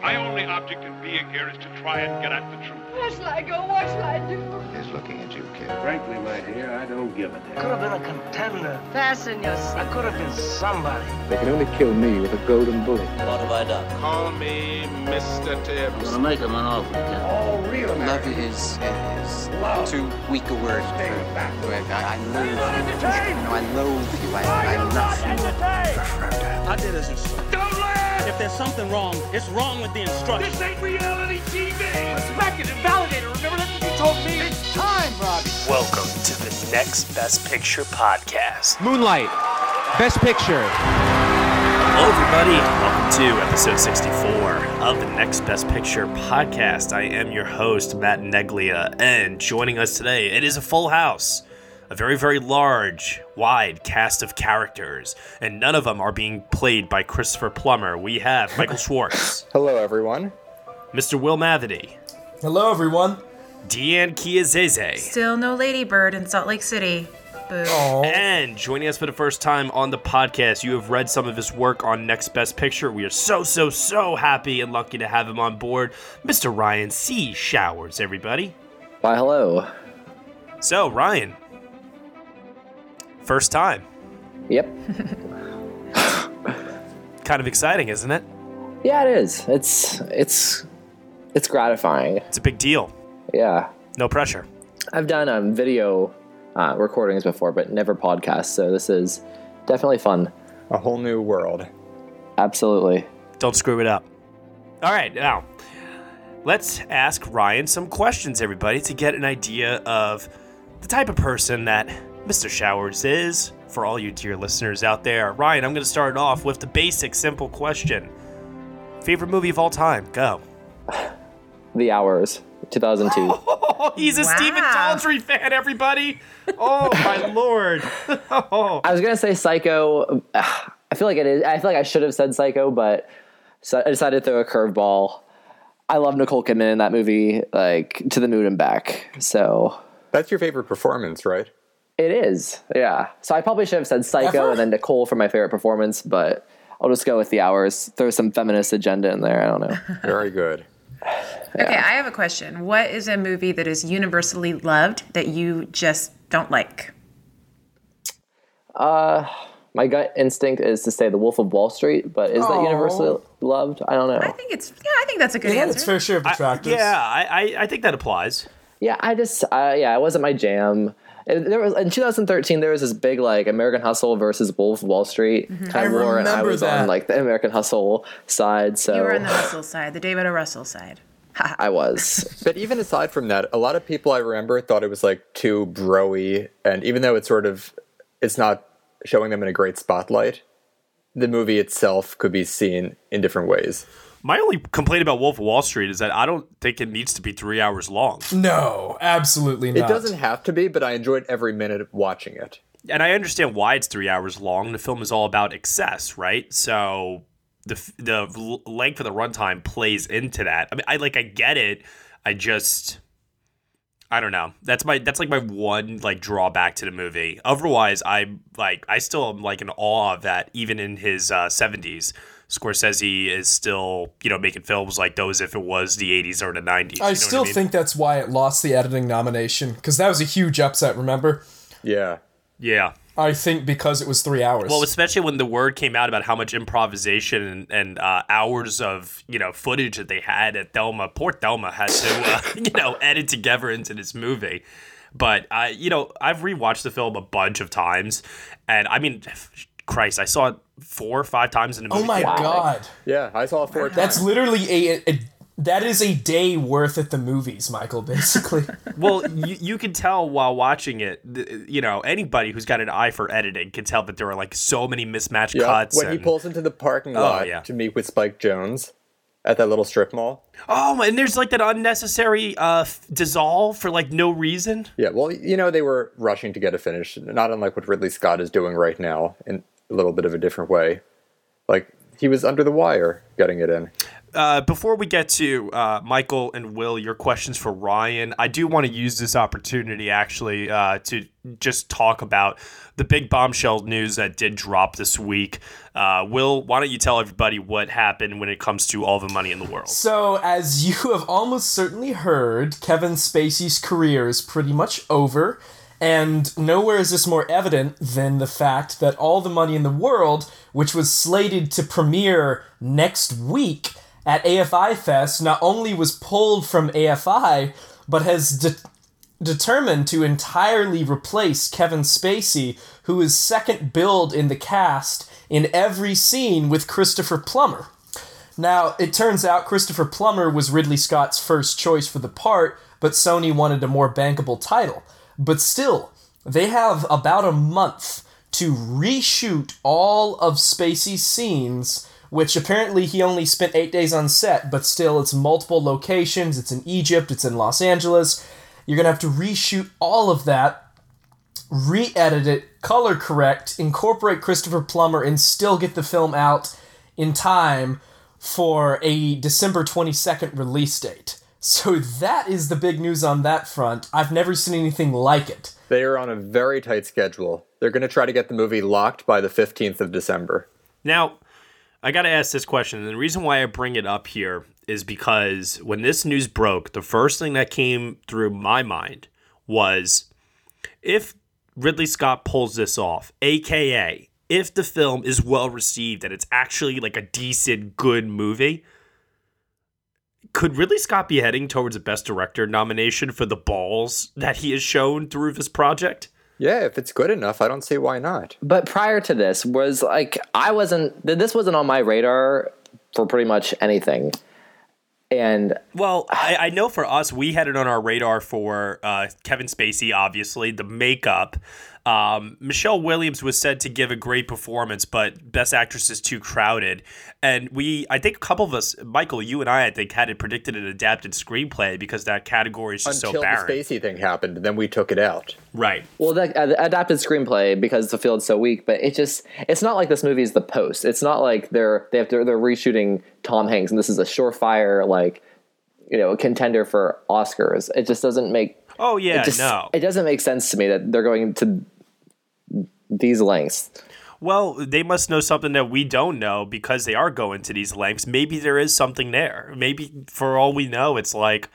my only object in being here is to try and get at the truth. Where shall I go? What shall I do? He's looking at you, kid. Frankly, my dear, I don't give a damn. Could have been a contender. Fasten your I could have been somebody. They can only kill me with a golden bullet. What have I done? Call me Mr. Tibbs. I'm gonna make him an offer, kid. All real Love is, is too weak a word for I, I loathe you. No, I loathe you. I, I love you. I did as instructed. Don't laugh! If there's something wrong, it's wrong with the instructions. This ain't reality TV! Respect it and validate it. Remember that's what you told me? It's time, Robbie. Welcome to the Next Best Picture podcast. Moonlight, Best Picture. Hello, everybody. Welcome to episode 64 of the Next Best Picture podcast. I am your host, Matt Neglia, and joining us today, it is a full house. A very, very large, wide cast of characters, and none of them are being played by Christopher Plummer. We have Michael Schwartz, Hello, everyone. Mr. Will Matheny, Hello, everyone. Deanne Kiazeze, Still no Ladybird in Salt Lake City. Boo. And joining us for the first time on the podcast, you have read some of his work on Next Best Picture. We are so, so, so happy and lucky to have him on board. Mr. Ryan C. Showers, everybody. Why, hello. So, Ryan, first time. Yep. Kind of exciting, isn't it? Yeah, it is. It's it's it's gratifying. It's a big deal. Yeah. No pressure. I've done um, video uh, recordings before, but never podcasts. So this is definitely fun. A whole new world. Absolutely. Don't screw it up. All right, now let's ask Ryan some questions, everybody, to get an idea of the type of person that Mr. Showers is. For all you dear listeners out there, Ryan, I'm going to start off with the basic, simple question: Favorite movie of all time? Go. The Hours, 2002. Oh, he's a Wow. Stephen Daldry fan, everybody. Oh my lord. oh. I was gonna say Psycho. I feel like it is. I feel like I should have said Psycho, but so I decided to throw a curveball. I love Nicole Kidman in that movie, like to the moon and back. So That's your favorite performance, right? It is, yeah. So I probably should have said Psycho Ever? and then Nicole for my favorite performance, but I'll just go with the hours. Throw some feminist agenda in there. I don't know. Very good. Okay, I have a question. What is a movie that is universally loved that you just don't like? Uh, my gut instinct is to say The Wolf of Wall Street, but is that universally loved? I don't know. I think it's yeah, I think that's a good Yeah, answer. it's fair share of I- detractors. yeah, I, I, I think that applies. Yeah, I just uh, yeah, it wasn't my jam. It- there was in 2013 there was this big like American Hustle versus Wolf of Wall Street mm-hmm. kind I of war, and I was that. on like the American Hustle side. So You were on the Russell side, the David O. Russell side. I was. But even aside from that, a lot of people I remember thought it was like too broy, and even though it's sort of, it's not showing them in a great spotlight, the movie itself could be seen in different ways. My only complaint about Wolf of Wall Street is that I don't think it needs to be three hours long. No, absolutely not. It doesn't have to be, but I enjoyed every minute of watching it. And I understand why it's three hours long. The film is all about excess, right? So the the length of the runtime plays into that. I mean, I like I get it. I just I don't know. That's my that's like my one like drawback to the movie. Otherwise, I like I still am like in awe of that. Even in his uh, seventies, Scorsese is still you know making films like those if it was the eighties or the nineties. I still think that's why it lost the editing nomination because that was a huge upset. Remember? Yeah. yeah. I think because it was three hours. Well, especially when the word came out about how much improvisation and, and uh, hours of you know footage that they had at Thelma. Poor Thelma had to uh, you know edit together into this movie. But uh, you know, I've rewatched the film a bunch of times, and I mean, Christ, I saw it four or five times in the movie. oh my theater. god, Yeah, I saw it four times. that's literally a, a That is a day worth at the movies, Michael, basically. well, you, you can tell while watching it, you know, anybody who's got an eye for editing can tell that there are like so many mismatched Yeah, cuts. when he pulls into the parking Oh, lot yeah. to meet with Spike Jonze at that little strip mall. Oh, and there's like that unnecessary uh, f- dissolve for like no reason. Yeah, well, you know, they were rushing to get a finished, not unlike what Ridley Scott is doing right now in a little bit of a different way. Like, he was under the wire getting it in. Uh, before we get to uh, Michael and Will, your questions for Ryan, I do want to use this opportunity actually uh, to just talk about the big bombshell news that did drop this week. Uh, Will, why don't you tell everybody what happened when it comes to all the money in the world? So, as you have almost certainly heard, Kevin Spacey's career is pretty much over, and nowhere is this more evident than the fact that All the Money in the World, which was slated to premiere next week at AFI Fest, not only was pulled from AFI, but has de- determined to entirely replace Kevin Spacey, who is second billed in the cast in every scene with Christopher Plummer. Now, it turns out Christopher Plummer was Ridley Scott's first choice for the part, but Sony wanted a more bankable title. But still, they have about a month to reshoot all of Spacey's scenes, which apparently he only spent eight days on set, but still, it's multiple locations. It's in Egypt, it's in Los Angeles. You're gonna have to reshoot all of that, re edit it, color correct, incorporate Christopher Plummer, and still get the film out in time for a December 22nd release date. So that is the big news on that front. I've never seen anything like it. They are on a very tight schedule. They're going to try to get the movie locked by the 15th of December. Now, I got to ask this question. And the reason why I bring it up here is because when this news broke, the first thing that came through my mind was if Ridley Scott pulls this off, aka if the film is well received and it's actually like a decent, good movie, could Ridley Scott be heading towards a Best Director nomination for the balls that he has shown through this project? Yeah, if it's good enough, I don't see why not. But prior to this was like I wasn't this wasn't on my radar for pretty much anything. And Well, I, I know for us, we had it on our radar for uh, Kevin Spacey, obviously, the makeup. Um, Michelle Williams was said to give a great performance, but Best Actress is too crowded. And we, I think a couple of us, Michael, you and I, I think, had it predicted an adapted screenplay because that category is just Until so barren. Until the Spacey thing happened, then we took it out. Right. well, the uh, the adapted screenplay because the field's so weak, but it just it's not like this movie is the post. It's not like they're they have to, they're reshooting Tom Hanks and this is a surefire like you know contender for Oscars. It just doesn't make Oh, yeah, it just, no. It doesn't make sense to me that they're going to these lengths. Well, they must know something that we don't know because they are going to these lengths. Maybe there is something there. Maybe for all we know, it's like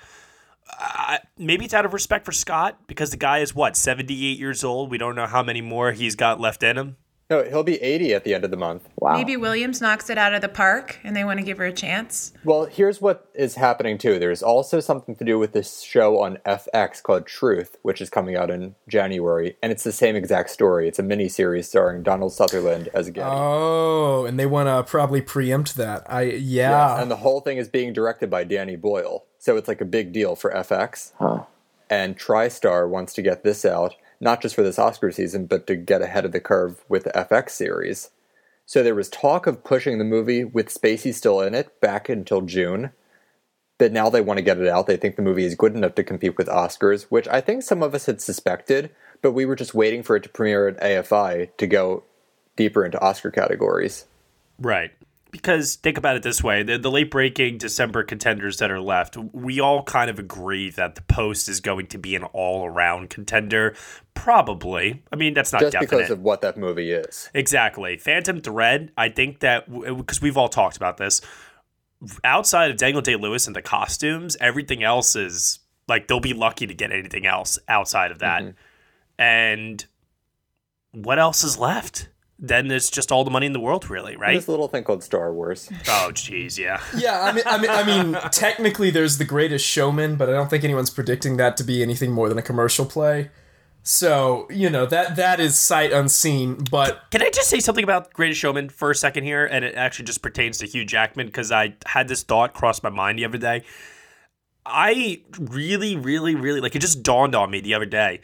uh, maybe it's out of respect for Scott because the guy is what seventy eight years old. We don't know how many more he's got left in him. No, he'll be 80 at the end of the month. Wow. Maybe Williams knocks it out of the park and they want to give her a chance. Well, here's what is happening too. There's also something to do with this show on FX called Truth, which is coming out in January, and it's the same exact story. It's a mini series starring Donald Sutherland as Getty. Oh, and they want to probably preempt that. I yeah. and the whole thing is being directed by Danny Boyle, so it's like a big deal for FX. Huh. And TriStar wants to get this out, not just for this Oscar season, but to get ahead of the curve with the FX series. So there was talk of pushing the movie with Spacey still in it back until June. But now they want to get it out. They think the movie is good enough to compete with Oscars, which I think some of us had suspected, but we were just waiting for it to premiere at AFI to go deeper into Oscar categories. Right. Because think about it this way the, the late breaking December contenders that are left, we all kind of agree that the post is going to be an all around contender. Probably. I mean, that's not just definite. because of what that movie is. Exactly. Phantom Thread, I think that, because we've all talked about this, outside of Daniel Day Lewis and the costumes, everything else is like they'll be lucky to get anything else outside of that. Mm-hmm. And what else is left? Then there's just all the money in the world, really, right? This little thing called Star Wars. Oh, jeez, yeah. Yeah, I mean, I mean, I mean, technically, there's the Greatest Showman, but I don't think anyone's predicting that to be anything more than a commercial play. So you know that that is sight unseen. But Can I just say something about Greatest Showman for a second here? And it actually just pertains to Hugh Jackman because I had this thought cross my mind the other day. I really, really, really like it just dawned on me the other day.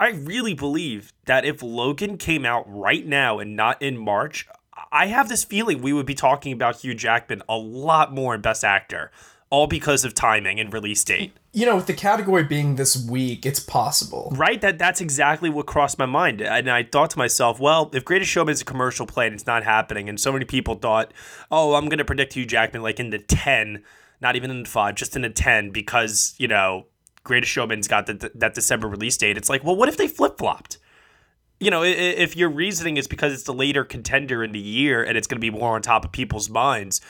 I really believe that if Logan came out right now and not in March, I have this feeling we would be talking about Hugh Jackman a lot more in Best Actor, all because of timing and release date. you know, with the category being this weak, it's possible. Right? That that's exactly what crossed my mind. And I thought to myself, well, if Greatest Showman is a commercial play and it's not happening, and so many people thought, oh, I'm gonna predict Hugh Jackman like in the ten, not even in the five, just in the ten, because, you know, Greatest Showman's got the, that December release date. It's like, well, what if they flip flopped? You know, if your reasoning is because it's the later contender in the year and it's going to be more on top of people's minds,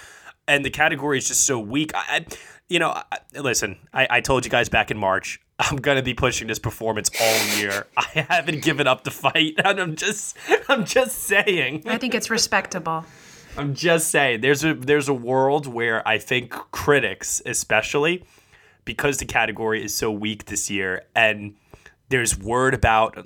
and the category is just so weak. I, I- you know, I, listen, I, I told you guys back in March, I'm gonna be pushing this performance all year. I haven't given up the fight, and I'm just, I'm just saying. I think it's respectable. I'm just saying. There's a there's a world where I think critics, especially, because the category is so weak this year, and there's word about.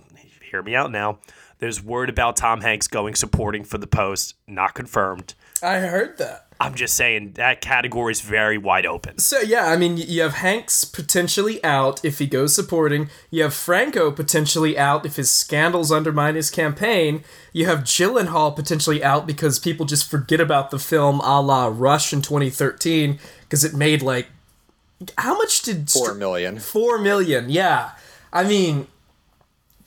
Hear me out now. There's word about Tom Hanks going supporting for the post, not confirmed. I heard that. I'm just saying that category is very wide open. So yeah, I mean, you have Hanks potentially out if he goes supporting. You have Franco potentially out if his scandals undermine his campaign. You have Gyllenhaal potentially out because people just forget about the film a la Rush in 2013 because it made like how much did Four million. Four million, yeah. I mean,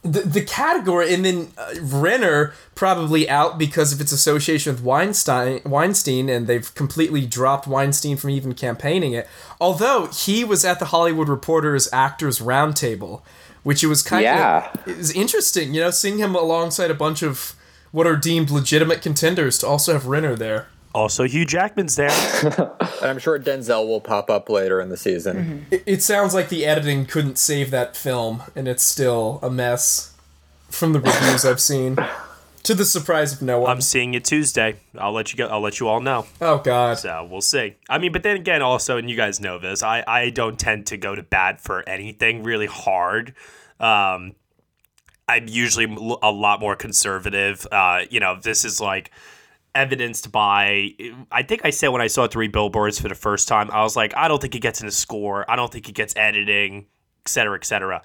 the the category, and then uh, Renner probably out because of its association with Weinstein, Weinstein, and they've completely dropped Weinstein from even campaigning it. Although he was at the Hollywood Reporter's Actors Roundtable, which it was kind Yeah. of it was interesting, you know, seeing him alongside a bunch of what are deemed legitimate contenders to also have Renner there. Also, Hugh Jackman's there. And I'm sure Denzel will pop up later in the season. It, it sounds like the editing couldn't save that film, and it's still a mess from the reviews I've seen. To the surprise of no one. I'm seeing it Tuesday. I'll let you go. I'll let you all know. oh God. So we'll see. I mean, but then again, also, and you guys know this, I, I don't tend to go to bat for anything really hard. Um, I'm usually a lot more conservative. Uh, you know, this is like evidenced by, I think I said when I saw three billboards for the first time, I was like, I don't think it gets in the score. I don't think it gets editing, et cetera, et cetera.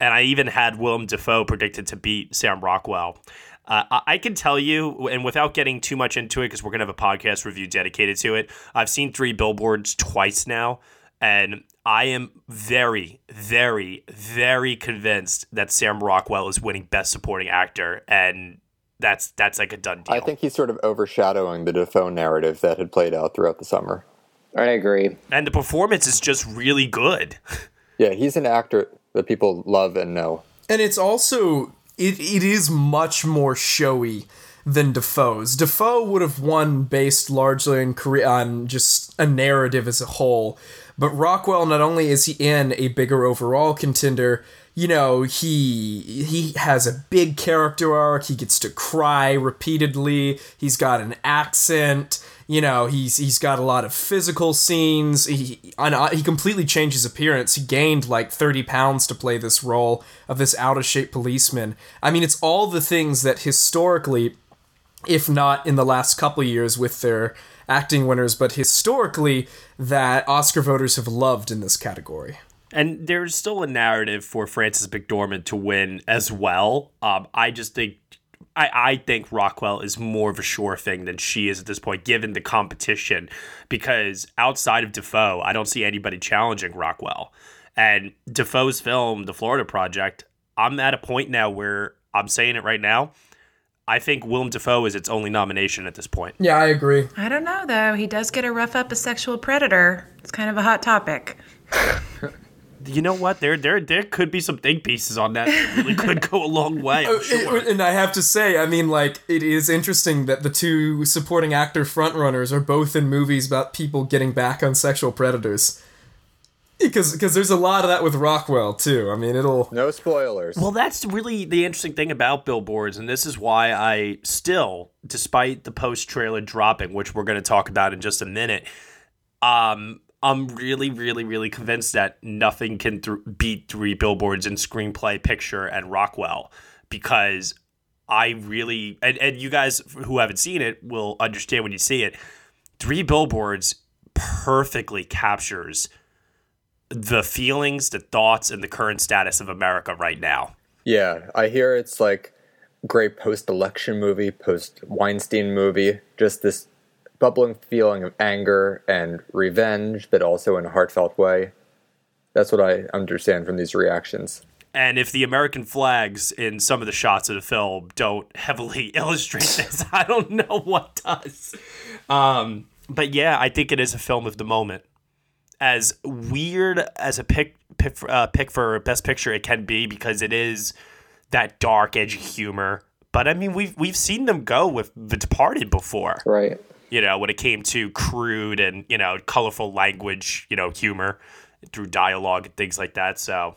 And I even had Willem Dafoe predicted to beat Sam Rockwell. Uh, I- I can tell you, and without getting too much into it, because we're going to have a podcast review dedicated to it, I've seen three billboards twice now, and I am very, very, very convinced that Sam Rockwell is winning Best Supporting Actor, and that's that's like a done deal. I think he's sort of overshadowing the Dafoe narrative that had played out throughout the summer. I agree. And the performance is just really good. Yeah, he's an actor that people love and know. And it's also it it is much more showy than Dafoe's. Dafoe would have won based largely on Korea on just a narrative as a whole. But Rockwell not only is he in a bigger overall contender, you know, he he has a big character arc, he gets to cry repeatedly, he's got an accent, you know, he's he's got a lot of physical scenes. He and, uh, he completely changed his appearance. He gained like 30 pounds to play this role of this out of shape policeman. I mean, it's all the things that historically if not in the last couple years with their acting winners, but historically that Oscar voters have loved in this category. And there's still a narrative for Frances McDormand to win as well. Um, I just think I, I think Rockwell is more of a sure thing than she is at this point, given the competition. Because outside of Dafoe, I don't see anybody challenging Rockwell. And Dafoe's film, The Florida Project, I'm at a point now where I'm saying it right now. I think Willem Dafoe is its only nomination at this point. Yeah, I agree. I don't know though. He does get a rough up a sexual predator. It's kind of a hot topic. You know what? There, there, there could be some think pieces on that. that really could go a long way. I'm sure. And I have to say, I mean, like, it is interesting that the two supporting actor frontrunners are both in movies about people getting back on sexual predators. Because because there's a lot of that with Rockwell too. I mean, it'll No spoilers. Well, that's really the interesting thing about billboards, and this is why I still, despite the post trailer dropping, which we're going to talk about in just a minute, um, I'm really, really, really convinced that nothing can th- beat Three Billboards in screenplay, picture, and Rockwell because I really and, and you guys who haven't seen it will understand when you see it. Three Billboards perfectly captures the feelings, the thoughts, and the current status of America right now. Yeah, I hear it's like great post-election movie, post-Weinstein movie. Just this bubbling feeling of anger and revenge, but also in a heartfelt way. That's what I understand from these reactions. And if the American flags in some of the shots of the film don't heavily illustrate this, I don't know what does. Um, but yeah, I think it is a film of the moment. As weird as a pick pick, uh, pick for best picture it can be, because it is that dark, edgy humor. But I mean, we've we've seen them go with The Departed before, right? You know, when it came to crude and you know colorful language, you know, humor through dialogue and things like that. So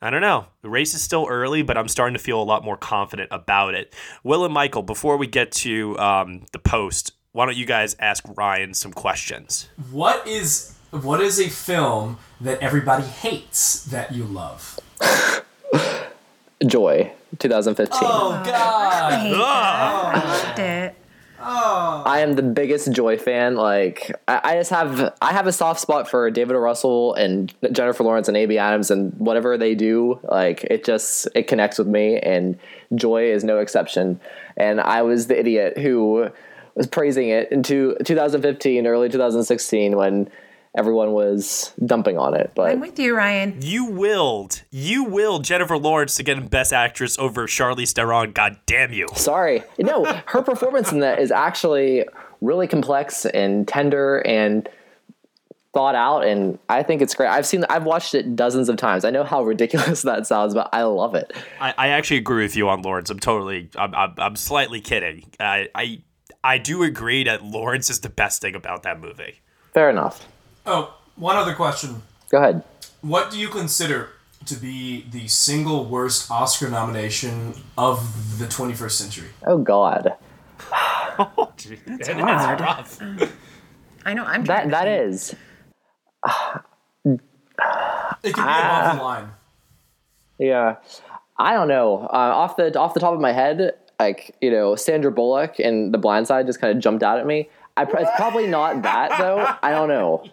I don't know. The race is still early, but I'm starting to feel a lot more confident about it. Will and Michael, before we get to um, the post, why don't you guys ask Ryan some questions? What is what is a film that everybody hates that you love? Joy, 2015. Oh God! I hate that. I loved it. Oh. I am the biggest Joy fan. Like I, I just have I have a soft spot for David O. Russell and Jennifer Lawrence and Amy Adams and whatever they do. Like it just it connects with me, and Joy is no exception. And I was the idiot who was praising it into 2015, early 2016 when everyone was dumping on it. But I'm with you, Ryan. You willed, you willed Jennifer Lawrence to get Best Actress over Charlize Theron. God damn you! Sorry, no, her performance in that is actually really complex and tender and thought out, and I think it's great. I've seen, I've watched it dozens of times. I know how ridiculous that sounds, but I love it. I, I actually agree with you on Lawrence. I'm totally, I'm, I'm, I'm slightly kidding. I, I, I do agree that Lawrence is the best thing about that movie. Fair enough. Oh, one other question. Go ahead. What do you consider to be the single worst Oscar nomination of the 21st century? Oh God. oh, dude, That's that is hard. rough. I know. I'm That that is. It can be Ah. above the line. Yeah, I don't know. Uh, off the off the top of my head, like you know, Sandra Bullock and The Blind Side just kind of jumped out at me. I it's probably not that though. I don't know.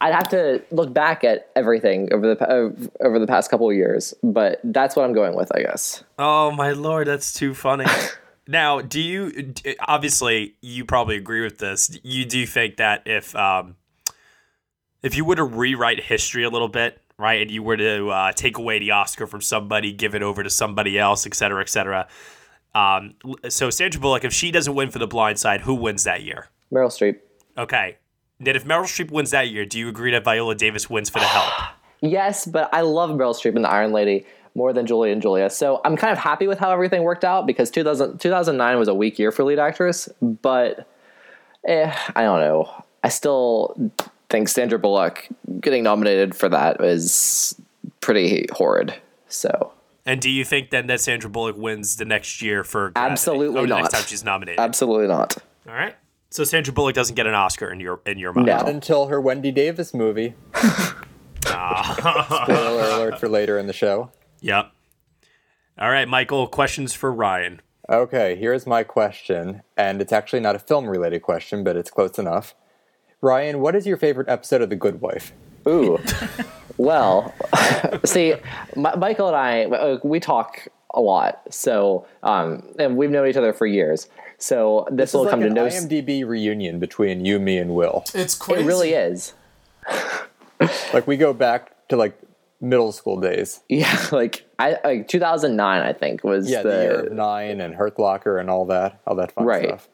I'd have to look back at everything over the uh, over the past couple of years, but that's what I'm going with, I guess. Oh my lord, that's too funny. now, do you obviously you probably agree with this? You do think that if um, if you were to rewrite history a little bit, right, and you were to uh, take away the Oscar from somebody, give it over to somebody else, et cetera, et cetera. Um, so Sandra Bullock, if she doesn't win for The Blind Side, who wins that year? Meryl Streep. Okay. Then if Meryl Streep wins that year, do you agree that Viola Davis wins for The Help? Yes, but I love Meryl Streep in The Iron Lady more than Julie and Julia. So I'm kind of happy with how everything worked out because 2000, 2009 was a weak year for lead actress, but eh, I don't know. I still think Sandra Bullock getting nominated for that was pretty horrid. So And do you think then that Sandra Bullock wins the next year for Gravity? Absolutely the next not. time she's nominated? absolutely not. All right. So Sandra Bullock doesn't get an Oscar in your in your mind. Not until her Wendy Davis movie. Spoiler alert for later in the show. Yep. All right, Michael. Questions for Ryan. Okay, here's my question, and it's actually not a film related question, but it's close enough. Ryan, what is your favorite episode of The Good Wife? Ooh. well, see, M- Michael and I, uh, we talk a lot. So, um, and we've known each other for years. So this, This will is like come to an no. s- IMDb reunion between you, me, and Will. It's quite It really is. Like we go back to like middle school days. Yeah, like I like 2009, I think was Yeah, the, the, year of nine and Hurt Locker and all that, all that fun Right. stuff.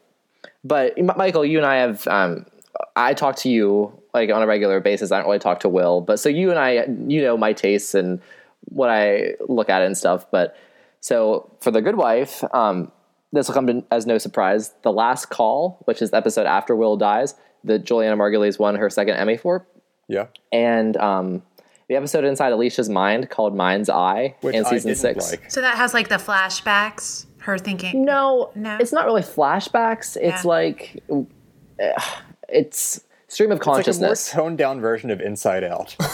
But Michael, you and I have. Um, I talk to you like on a regular basis. I don't really talk to Will, but so you and I, you know my tastes and what I look at and stuff. But so for the Good Wife, um, this will come to, as no surprise. The Last Call, which is the episode after Will dies, that Julianna Margulies won her second Emmy for, Yeah. and um, the episode inside Alicia's mind called Mind's Eye Which in I season didn't six. like. So that has like the flashbacks, her thinking. No, No. it's not really flashbacks. It's Yeah. like it's stream of It's like a more consciousness. toned down version of Inside Out.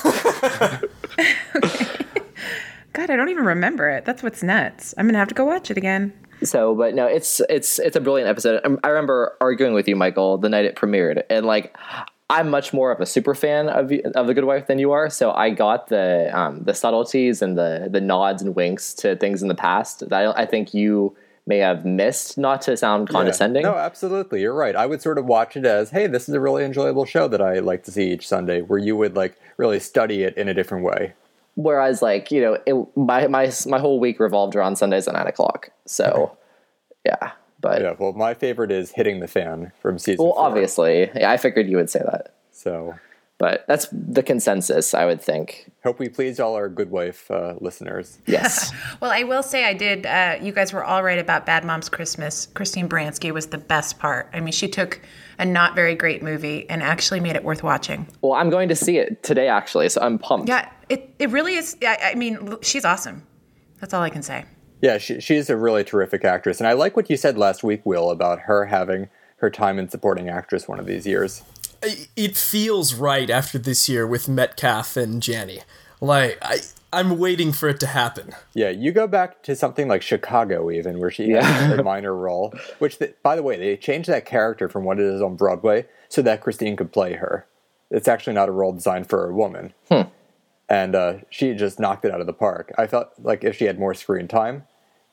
God, I don't even remember it. That's what's nuts. I'm gonna have to go watch it again. So, but no, it's it's it's a brilliant episode. Um, I remember arguing with you, Michael, the night it premiered, and like I'm much more of a super fan of of the Good Wife than you are. So I got the um, the subtleties and the the nods and winks to things in the past that I, I think you may have missed. Not to sound condescending. Yeah. No, absolutely. You're right. I would sort of watch it as, hey, this is a really enjoyable show that I like to see each Sunday, where you would like really study it in a different way. Whereas, like you know, it, my my my whole week revolved around Sundays at nine o'clock. So, yeah. But yeah, well, my favorite is hitting the fan from season. well, four. obviously, yeah, I figured you would say that. So, But that's the consensus, I would think. hope we pleased all our Good Wife uh, listeners. Yes. Well, I will say I did. Uh, you guys were all right about Bad Moms Christmas. Christine Baranski was the best part. I mean, she took a not very great movie and actually made it worth watching. well, I'm going to see it today, actually, so I'm pumped. Yeah, it, it really is. I, I mean, she's awesome. That's all I can say. Yeah, she, she's a really terrific actress, and I like what you said last week, Will, about her having her time in supporting actress one of these years. It feels right after this year with Metcalf and Janney. Like I, I'm waiting for it to happen. Yeah, you go back to something like Chicago, even where she Yeah. has a minor role. Which, the, by the way, they changed that character from what it is on Broadway so that Christine could play her. It's actually not a role designed for a woman, Hmm. And uh, she just knocked it out of the park. I felt like if she had more screen time,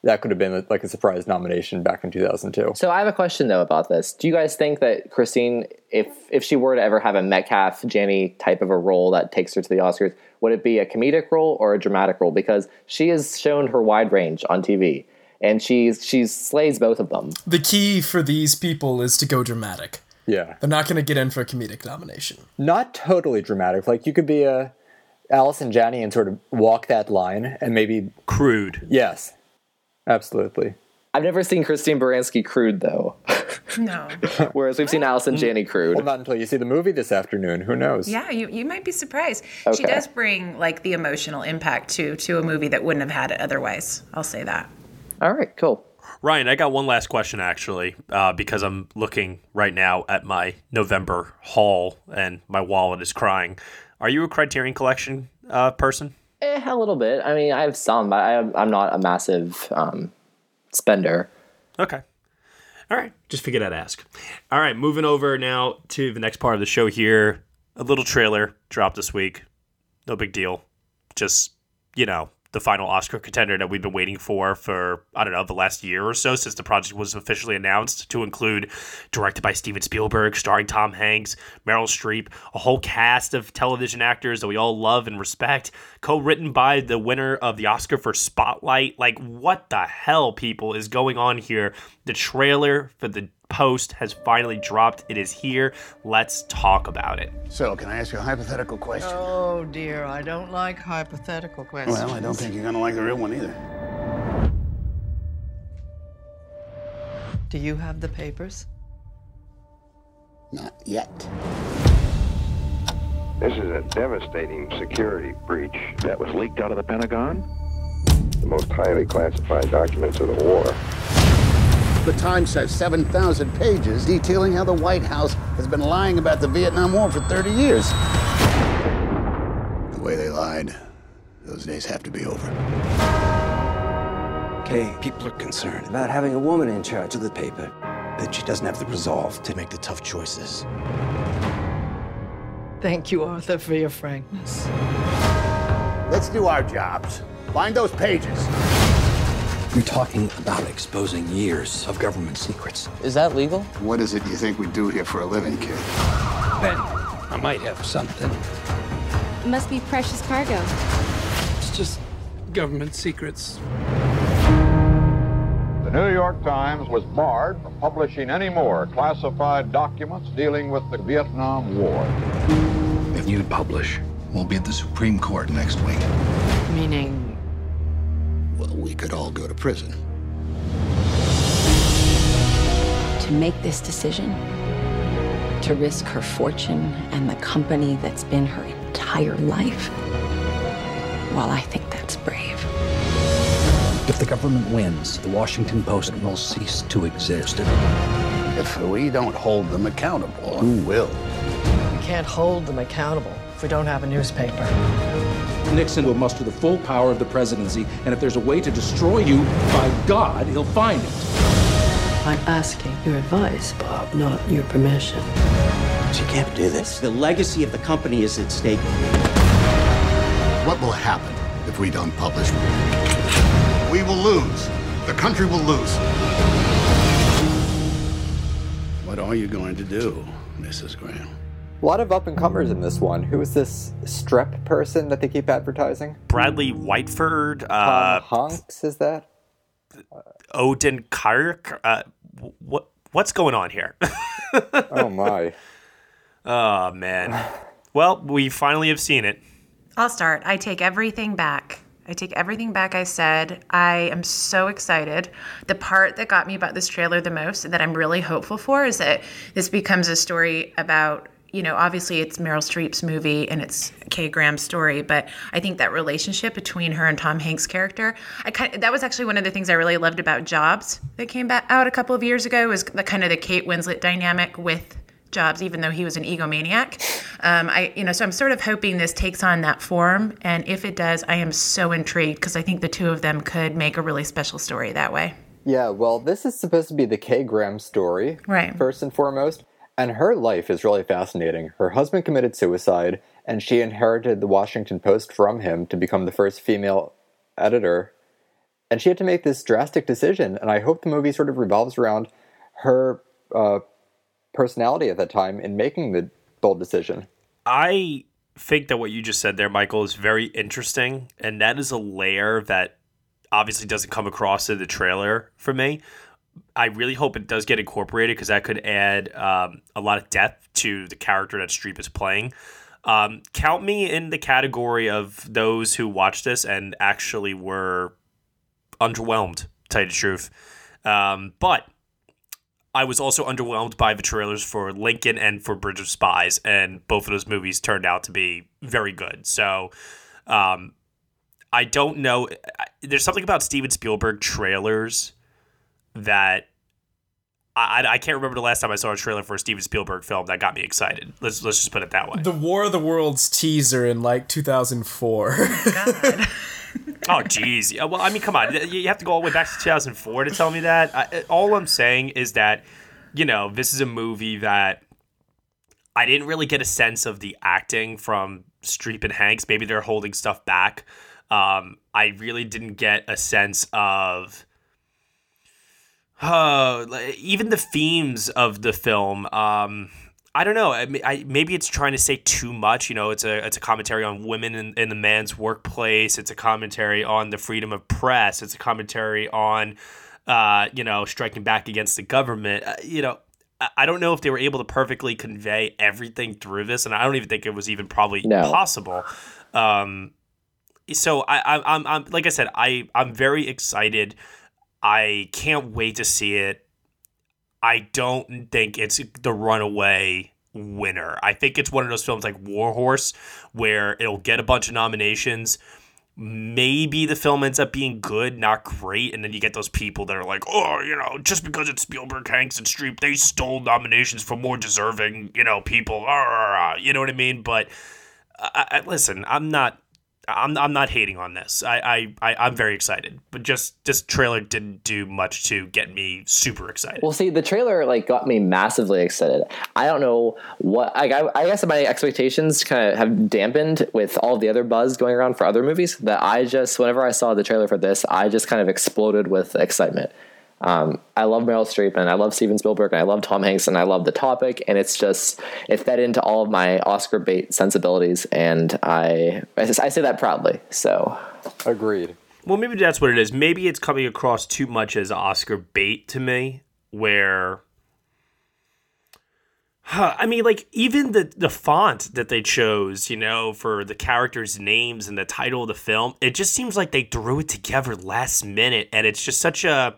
that could have been like a surprise nomination back in 2002. So I have a question though about this. Do you guys think that Christine, if if she were to ever have a Metcalf Janney type of a role that takes her to the Oscars, would it be a comedic role or a dramatic role? Because she has shown her wide range on TV, and she's she slays both of them. The key for these people is to go dramatic. Yeah, They're not going to get in for a comedic nomination. not totally dramatic. Like you could be a Allison Janney and sort of walk that line, and maybe Crude. yes, absolutely. I've never seen Christine Baranski crude though, No. whereas we've seen Allison Janney crude. Well, not until you see the movie this afternoon. Who knows? Yeah, you, you might be surprised. She does bring like the emotional impact to to a movie that wouldn't have had it otherwise. I'll say that. All right, cool. Ryan, I got one last question actually, uh, because I'm looking right now at my November haul and my wallet is crying. Are you a Criterion Collection uh, person? Eh, a little bit. I mean, I have some, but I, I'm not a massive um, spender. Okay. All right. Just figured I'd ask. All right. Moving over now to the next part of the show here. A little trailer dropped this week. No big deal. Just, you know, the final Oscar contender that we've been waiting for for, I don't know, the last year or so since the project was officially announced to include directed by Steven Spielberg, starring Tom Hanks, Meryl Streep, a whole cast of television actors that we all love and respect, co written by the winner of the Oscar for Spotlight. Like, what the hell, people, is going on here? The trailer for the post has finally dropped. It is here. Let's talk about it. So, can I ask you a hypothetical question? Oh dear, I don't like hypothetical questions. Well, I don't think you're gonna like the real one either. Do you have the papers? Not yet. This is a devastating security breach that was leaked out of the Pentagon. The most highly classified documents of the war. The Times has 7,000 pages detailing how the White House has been lying about the Vietnam War for 30 years. The way they lied, those days have to be over. Okay, people are concerned about having a woman in charge of the paper, that she doesn't have the resolve to make the tough choices. Thank you, Arthur, for your frankness. Let's do our jobs. Find those pages. You're talking about exposing years of government secrets. Is that legal? What is it you think we do here for a living, kid? Ben, I might have something. It must be precious cargo. It's just government secrets. The New York Times was barred from publishing any more classified documents dealing with the Vietnam War. If you publish, we'll be at the Supreme Court next week. Meaning, Well, we could all go to prison. to make this decision, to risk her fortune and the company that's been her entire life, well, I think that's brave. If the government wins, the Washington Post will cease to exist. If we don't hold them accountable, who will? We can't hold them accountable if we don't have a newspaper. Nixon will muster the full power of the presidency, and if there's a way to destroy you, by God, he'll find it. I'm asking your advice, Bob, not your permission. You can't do this. The legacy of the company is at stake. What will happen if we don't publish? We will lose. The country will lose. What are you going to do, Mrs. Graham? A lot of up and comers in this one. Who is this Streep person that they keep advertising? Bradley Whitford, Tom uh, Hanks is that? Odenkirk. Uh, what what's going on here? oh my. Oh man. Well, we finally have seen it. I'll start. I take everything back. I take everything back I said. I am so excited. The part that got me about this trailer the most and that I'm really hopeful for is that this becomes a story about, you know, obviously it's Meryl Streep's movie and it's Kay Graham's story, but I think that relationship between her and Tom Hanks' character, I kind of, that was actually one of the things I really loved about Jobs that came back out a couple of years ago was the kind of the Kate Winslet dynamic with Jobs, even though he was an egomaniac. Um, I, you know, so I'm sort of hoping this takes on that form, and if it does, I am so intrigued because I think the two of them could make a really special story that way. Yeah, well, this is supposed to be the Kay Graham story, Right. first and foremost. And her life is really fascinating. Her husband committed suicide, and she inherited the Washington Post from him to become the first female editor. And she had to make this drastic decision, and I hope the movie sort of revolves around her uh, personality at that time in making the bold decision. I think that what you just said there, Michael, is very interesting, and that is a layer that obviously doesn't come across in the trailer for me. I really hope it does get incorporated because that could add um, a lot of depth to the character that Streep is playing. Um, count me in the category of those who watched this and actually were underwhelmed, to tell you the truth. Um, but I was also underwhelmed by the trailers for Lincoln and for Bridge of Spies, and both of those movies turned out to be very good. So, um, I don't know. There's something about Steven Spielberg trailers that I, I can't remember the last time I saw a trailer for a Steven Spielberg film that got me excited. Let's let's just put it that way. The War of the Worlds teaser in like 2004. Oh, jeez. Well, I mean, come on. You have to go all the way back to 2004 to tell me that. I, all I'm saying is that, you know, this is a movie that I didn't really get a sense of the acting from Streep and Hanks. Maybe they're holding stuff back. Um, I really didn't get a sense of. Uh, like, even the themes of the film. Um, I don't know. I, I maybe it's trying to say too much. You know, it's a it's a commentary on women in, in the man's workplace. It's a commentary on the freedom of press. It's a commentary on, uh, you know, striking back against the government. Uh, you know, I, I don't know if they were able to perfectly convey everything through this, and I don't even think it was even probably No. possible. Um, so I, I I'm I'm like I said, I I'm very excited. I can't wait to see it. I don't think it's the runaway winner. I think it's one of those films like War Horse where it'll get a bunch of nominations. Maybe the film ends up being good, not great, and then you get those people that are like, "Oh, you know, just because it's Spielberg, Hanks, and Streep, they stole nominations from more deserving, you know, people." Ah, ah, ah," You know what I mean? But I, I, listen, I'm not, I'm, I'm not hating on this. I, I, I, I'm very excited, but just this trailer didn't do much to get me super excited. Well, see, the trailer like got me massively excited. I don't know what. Like, I, I guess my expectations kind of have dampened with all the other buzz going around for other movies. That I just, whenever I saw the trailer for this, I just kind of exploded with excitement. Um, I love Meryl Streep and I love Steven Spielberg and I love Tom Hanks and I love the topic and it's just it fed into all of my Oscar bait sensibilities and I I say that proudly. So agreed. Well, maybe that's what it is. Maybe it's coming across too much as Oscar bait to me, where. Huh, I mean, like even the the font that they chose, you know, for the characters' names and the title of the film, it just seems like they threw it together last minute, and it's just such a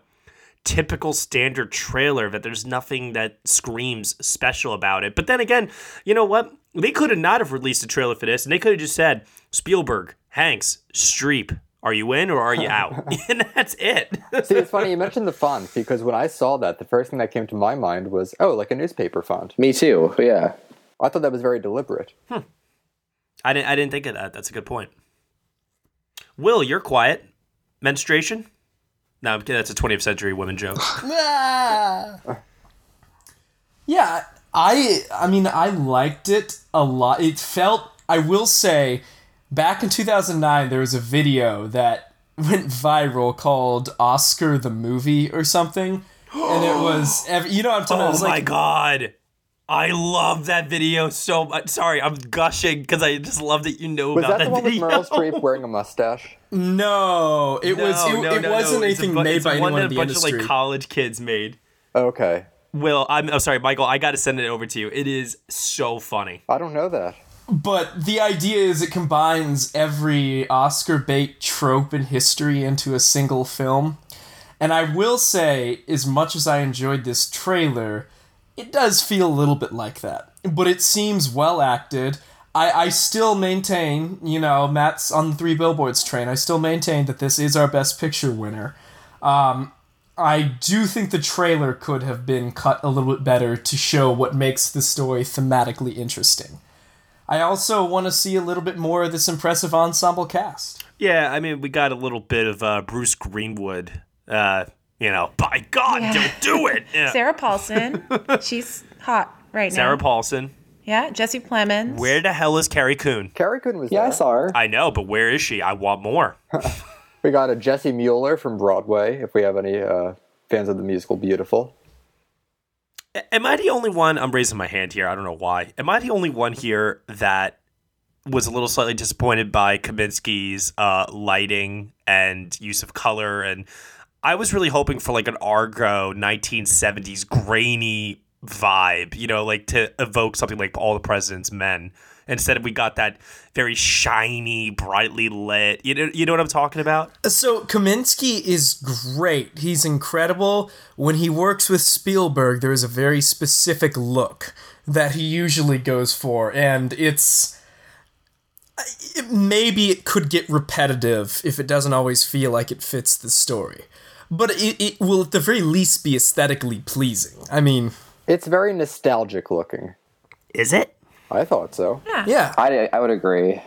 typical standard trailer that there's nothing that screams special about it. But then again, you know what? They could have not have released a trailer for this, and they could have just said Spielberg, Hanks, Streep. Are you in or are you out? and that's it. See, it's funny you mentioned the font because when I saw that, the first thing that came to my mind was, oh, like a newspaper font. Me too. Yeah. I thought that was very deliberate. Hmm. I didn't. I didn't think of that. That's a good point. Will, you're quiet. Menstruation? No, that's a 20th century women joke. Yeah, I I mean I liked it a lot. It felt I will say back in 2009 there was a video that went viral called Oscar the movie or something and it was you know what I'm talking oh about was my like god. I love that video so much. Sorry, I'm gushing because I just love that you know Was about that the one with video. Meryl Streep wearing a mustache? No, it was it, No, no, it no, wasn't no. It's a anything bu- made it's by a one anyone that in the a bunch industry. of like college kids made. Okay. Will, I'm oh, sorry, Michael. I got to send it over to you. It is so funny. I don't know that. But the idea is it combines every Oscar bait trope in history into a single film. And I will say, as much as I enjoyed this trailer, it does feel a little bit like that. But it seems well acted. I, I still maintain, you know, Matt's on the three billboards train. I still maintain that this is our best picture winner. Um, I do think the trailer could have been cut a little bit better to show what makes the story thematically interesting. I also want to see a little bit more of this impressive ensemble cast. Yeah, I mean, we got a little bit of uh, Bruce Greenwood. Uh, you know, by God, Yeah. don't do it. Yeah. Sarah Paulson. She's hot right now. Sarah Paulson. Yeah, Jesse Plemons. Where the hell is Carrie Coon? Carrie Coon was Yeah, I saw her. I know, but where is she? I want more. We got a Jessie Mueller from Broadway. If we have any uh, fans of the musical Beautiful. Am I the only one? I'm raising my hand here. I don't know why. Am I the only one here that was a little slightly disappointed by Kaminski's uh, lighting and use of color? And I was really hoping for like an Argo 1970s grainy vibe, you know, like to evoke something like All the President's Men. Instead, we got that very shiny, brightly lit. You know, you know what I'm talking about? Uh, so Kaminski is great. He's incredible. When he works with Spielberg, there is a very specific look that he usually goes for, and it's uh, it, maybe it could get repetitive if it doesn't always feel like it fits the story. But it, it will at the very least be aesthetically pleasing. I mean, It's very nostalgic looking. Is it? I thought so. Yeah. yeah. I, I would agree.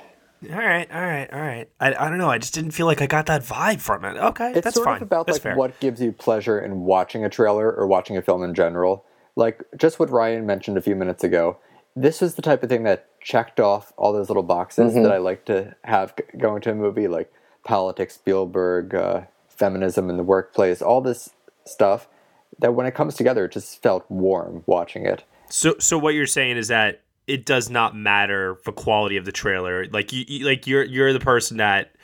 All right, all right, all right. I, I don't know. I just didn't feel like I got that vibe from it. Okay, It's that's sort fine. of about that's like fair. what gives you pleasure in watching a trailer or watching a film in general. Like just what Ryan mentioned a few minutes ago. This was the type of thing that checked off all those little boxes Mhm. that I like to have going to a movie, like politics, Spielberg, uh, feminism in the workplace, all this stuff. That when it comes together, it just felt warm watching it. So, so what you're saying is that it does not matter the quality of the trailer. Like you, you like you're you're the person that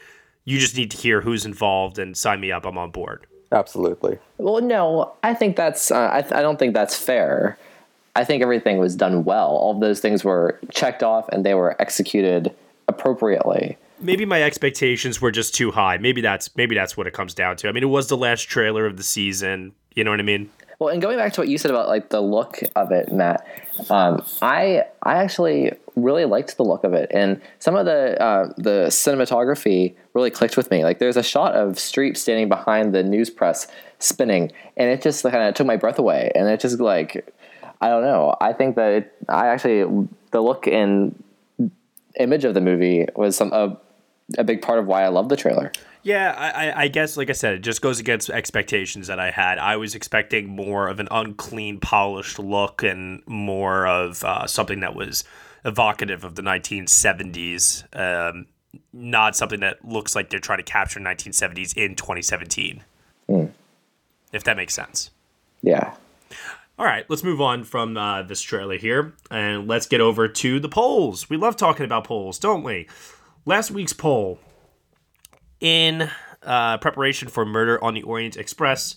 you just need to hear who's involved and sign me up. I'm on board. Absolutely. Well, no, I think that's. Uh, I, th- I don't think that's fair. I think everything was done well. All of those things were checked off and they were executed appropriately. Maybe my expectations were just too high. Maybe that's maybe that's what it comes down to. I mean, it was the last trailer of the season. You know what I mean? Well, and going back to what you said about like the look of it, Matt, um, I I actually really liked the look of it, and some of the uh, the cinematography really clicked with me. Like, there's a shot of Streep standing behind the news press spinning, and it just kind of took my breath away. And it just like, I don't know. I think that it, I actually the look and image of the movie was some a, a big part of why I love the trailer. Yeah, I, I- guess, like I said, it just goes against expectations that I had. I was expecting more of an unclean, polished look and more of uh, something that was evocative of the 1970s, um, not something that looks like they're trying to capture 1970s in 2017. Hmm. If that makes sense. Yeah. All right, let's move on from uh, this trailer here and let's get over to the polls. We love talking about polls, don't we? Last week's poll in uh, preparation for Murder on the Orient Express,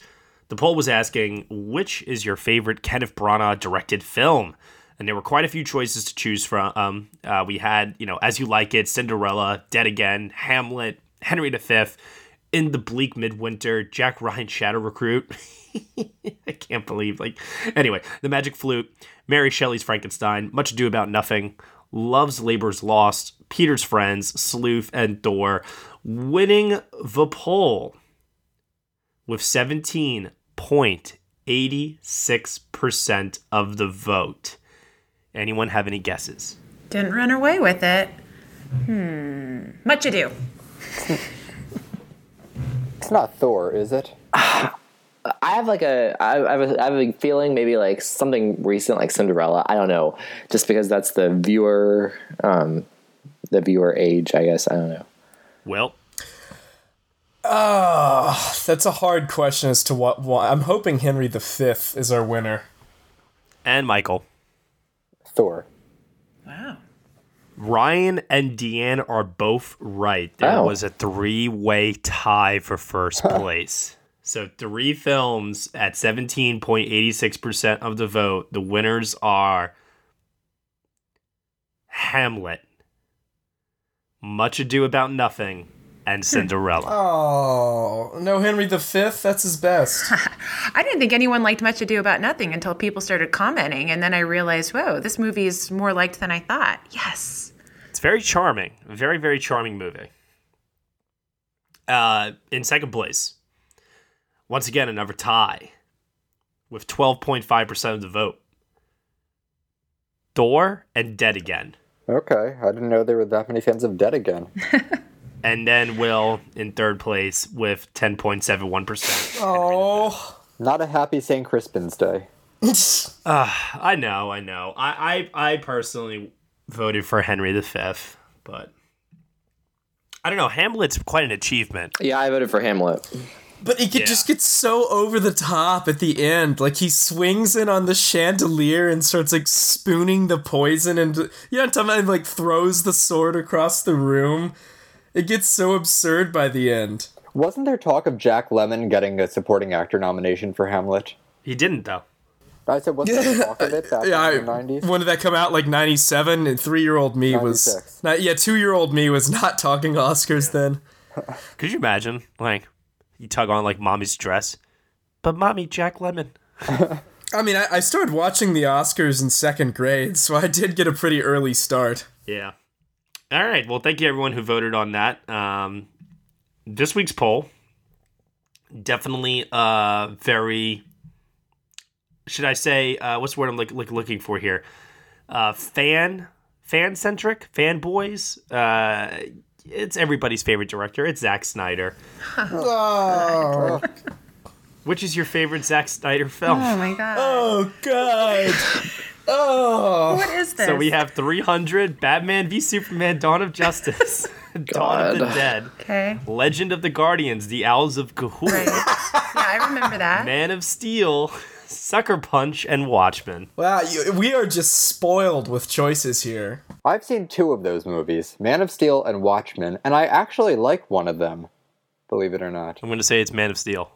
the poll was asking which is your favorite Kenneth Branagh directed film, and there were quite a few choices to choose from. Um, uh, we had, you know, As You Like It, Cinderella, Dead Again, Hamlet, Henry V, In the Bleak Midwinter, Jack Ryan Shadow Recruit. I can't believe, like, anyway, The Magic Flute, Mary Shelley's Frankenstein, Much Ado About Nothing, Love's Labor's Lost, Peter's Friends, Sleuth, and Thor, winning the poll with 17.86% of the vote. Anyone have any guesses? Didn't run away with it. Hmm. Much ado. It's not Thor, is it? I have like a I I have a, I have a feeling maybe like something recent like Cinderella. I don't know, just because that's the viewer, um, the viewer age. I guess I don't know. Well, Oh, that's a hard question as to what, what I'm hoping Henry V is our winner. and Michael. Thor. Wow. Ryan and Deanne are both right. There Oh. was a three way tie for first place. So, three films at 17.86% of the vote. The winners are Hamlet, Much Ado About Nothing, and Cinderella. Oh no, Henry V. That's his best. I didn't think anyone liked Much Ado About Nothing until people started commenting, and then I realized, whoa, this movie is more liked than I thought. Yes. It's very charming. Very, very charming movie. Uh, in second place, once again, another tie with 12.5% of the vote. Thor and Dead Again. Okay, I didn't know there were that many fans of Dead Again. And then Will in third place with 10.71%. Oh, Not a happy St. Crispin's Day. Uh, I know, I know. I, I, I personally voted for Henry V, but I don't know. Hamlet's quite an achievement. Yeah, I voted for Hamlet. But it could just gets so over the top at the end. Like he swings in on the chandelier and starts like spooning the poison, and you know, what I'm talking about? And, like throws the sword across the room. It gets so absurd by the end. Wasn't there talk of Jack Lemmon getting a supporting actor nomination for Hamlet? He didn't, though. I said, wasn't there talk of it back Yeah, I, in the 90s? when did that come out? Like '97, and three-year-old me was not. Yeah, two-year-old me was not talking Oscars then. Could you imagine, like, you tug on like mommy's dress, but mommy Jack Lemmon. I mean, I, I started watching the Oscars in second grade, so I did get a pretty early start. Yeah. All right. Well, thank you everyone who voted on that. Um, this week's poll definitely uh very. Should I say uh, what's the word I'm like, like looking for here? Uh, fan fan centric fanboys. Uh, it's everybody's favorite director. It's Zack Snyder. Oh, Which is your favorite Zack Snyder film? Oh my god. oh God! Oh, What is this? So we have 300, Batman v Superman, Dawn of Justice, Dawn of the Dead, Okay. Legend of the Guardians, The Owls of Ga'Hoole, Right. yeah, I remember that. Man of Steel, Sucker Punch, and Watchmen. wow! You, we are just spoiled with choices here. I've seen two of those movies, Man of Steel and Watchmen, and I actually like one of them. Believe it or not. I'm going to say it's Man of Steel.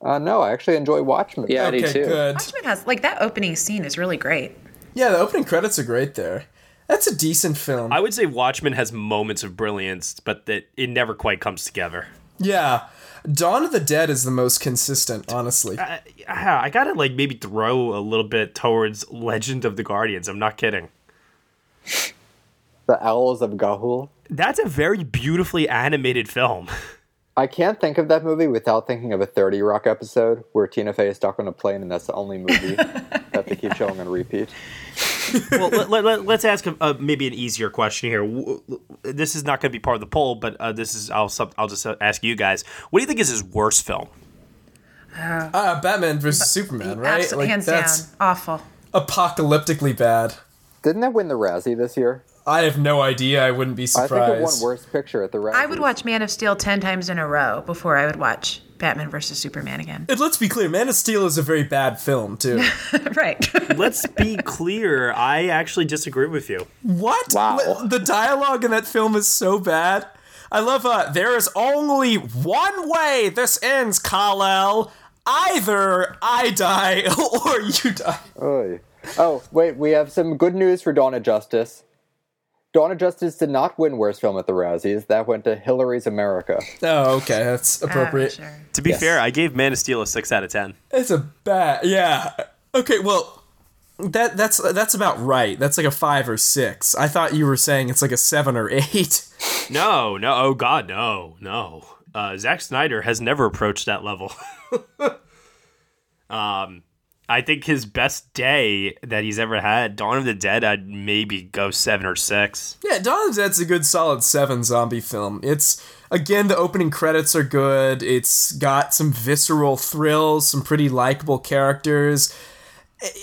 Uh, no, I actually enjoy Watchmen. Yeah, I do Okay, too. good. Watchmen has like that opening scene is really great. Yeah, the opening credits are great there. That's a decent film. I would say Watchmen has moments of brilliance, but that it never quite comes together. yeah, Dawn of the Dead is the most consistent, honestly. I, I gotta like maybe throw a little bit towards Legend of the Guardians. I'm not kidding. The Owls of Ga'Hoole. That's a very beautifully animated film. I can't think of that movie without thinking of a 30 Rock episode where Tina Fey is stuck on a plane and that's the only movie that they keep showing on repeat. well, let, let, let, us ask a, uh, maybe an easier question here. This is not going to be part of the poll, but uh, this is I'll sub- I'll just uh, ask you guys. What do you think is his worst film? Uh, Batman versus Superman, right? Absolutely, hands that's down, awful. apocalyptically bad. Didn't that win the Razzie this year? I have no idea. I wouldn't be surprised. I think it won Worst Picture at the Razzie. I would watch Man of Steel ten times in a row before I would watch Batman versus Superman again. And let's be clear, Man of Steel is a very bad film too. right. Let's be clear. I actually disagree with you. What? Wow. The dialogue in that film is so bad. I love uh there is only one way this ends, Kal-El. Either I die or you die. Oy. Oh, wait, we have some good news for Dawn of Justice. Dawn of Justice did not win Worst Film at the Razzies. That went to Hillary's America. Oh, okay, that's appropriate. Ah, sure. To be Yes. fair, I gave Man of Steel a six out of ten. It's a bad yeah. Okay, well that that's that's about right. That's like a five or six. I thought you were saying it's like a seven or eight. No, no, oh god, no, no. Uh, Zack Snyder has never approached that level. um, I, I think his best day that he's ever had, Dawn of the Dead, I'd maybe go seven or six. Yeah, Dawn of the Dead's a good solid seven zombie film. It's again the opening credits are good. It's got some visceral thrills, some pretty likable characters,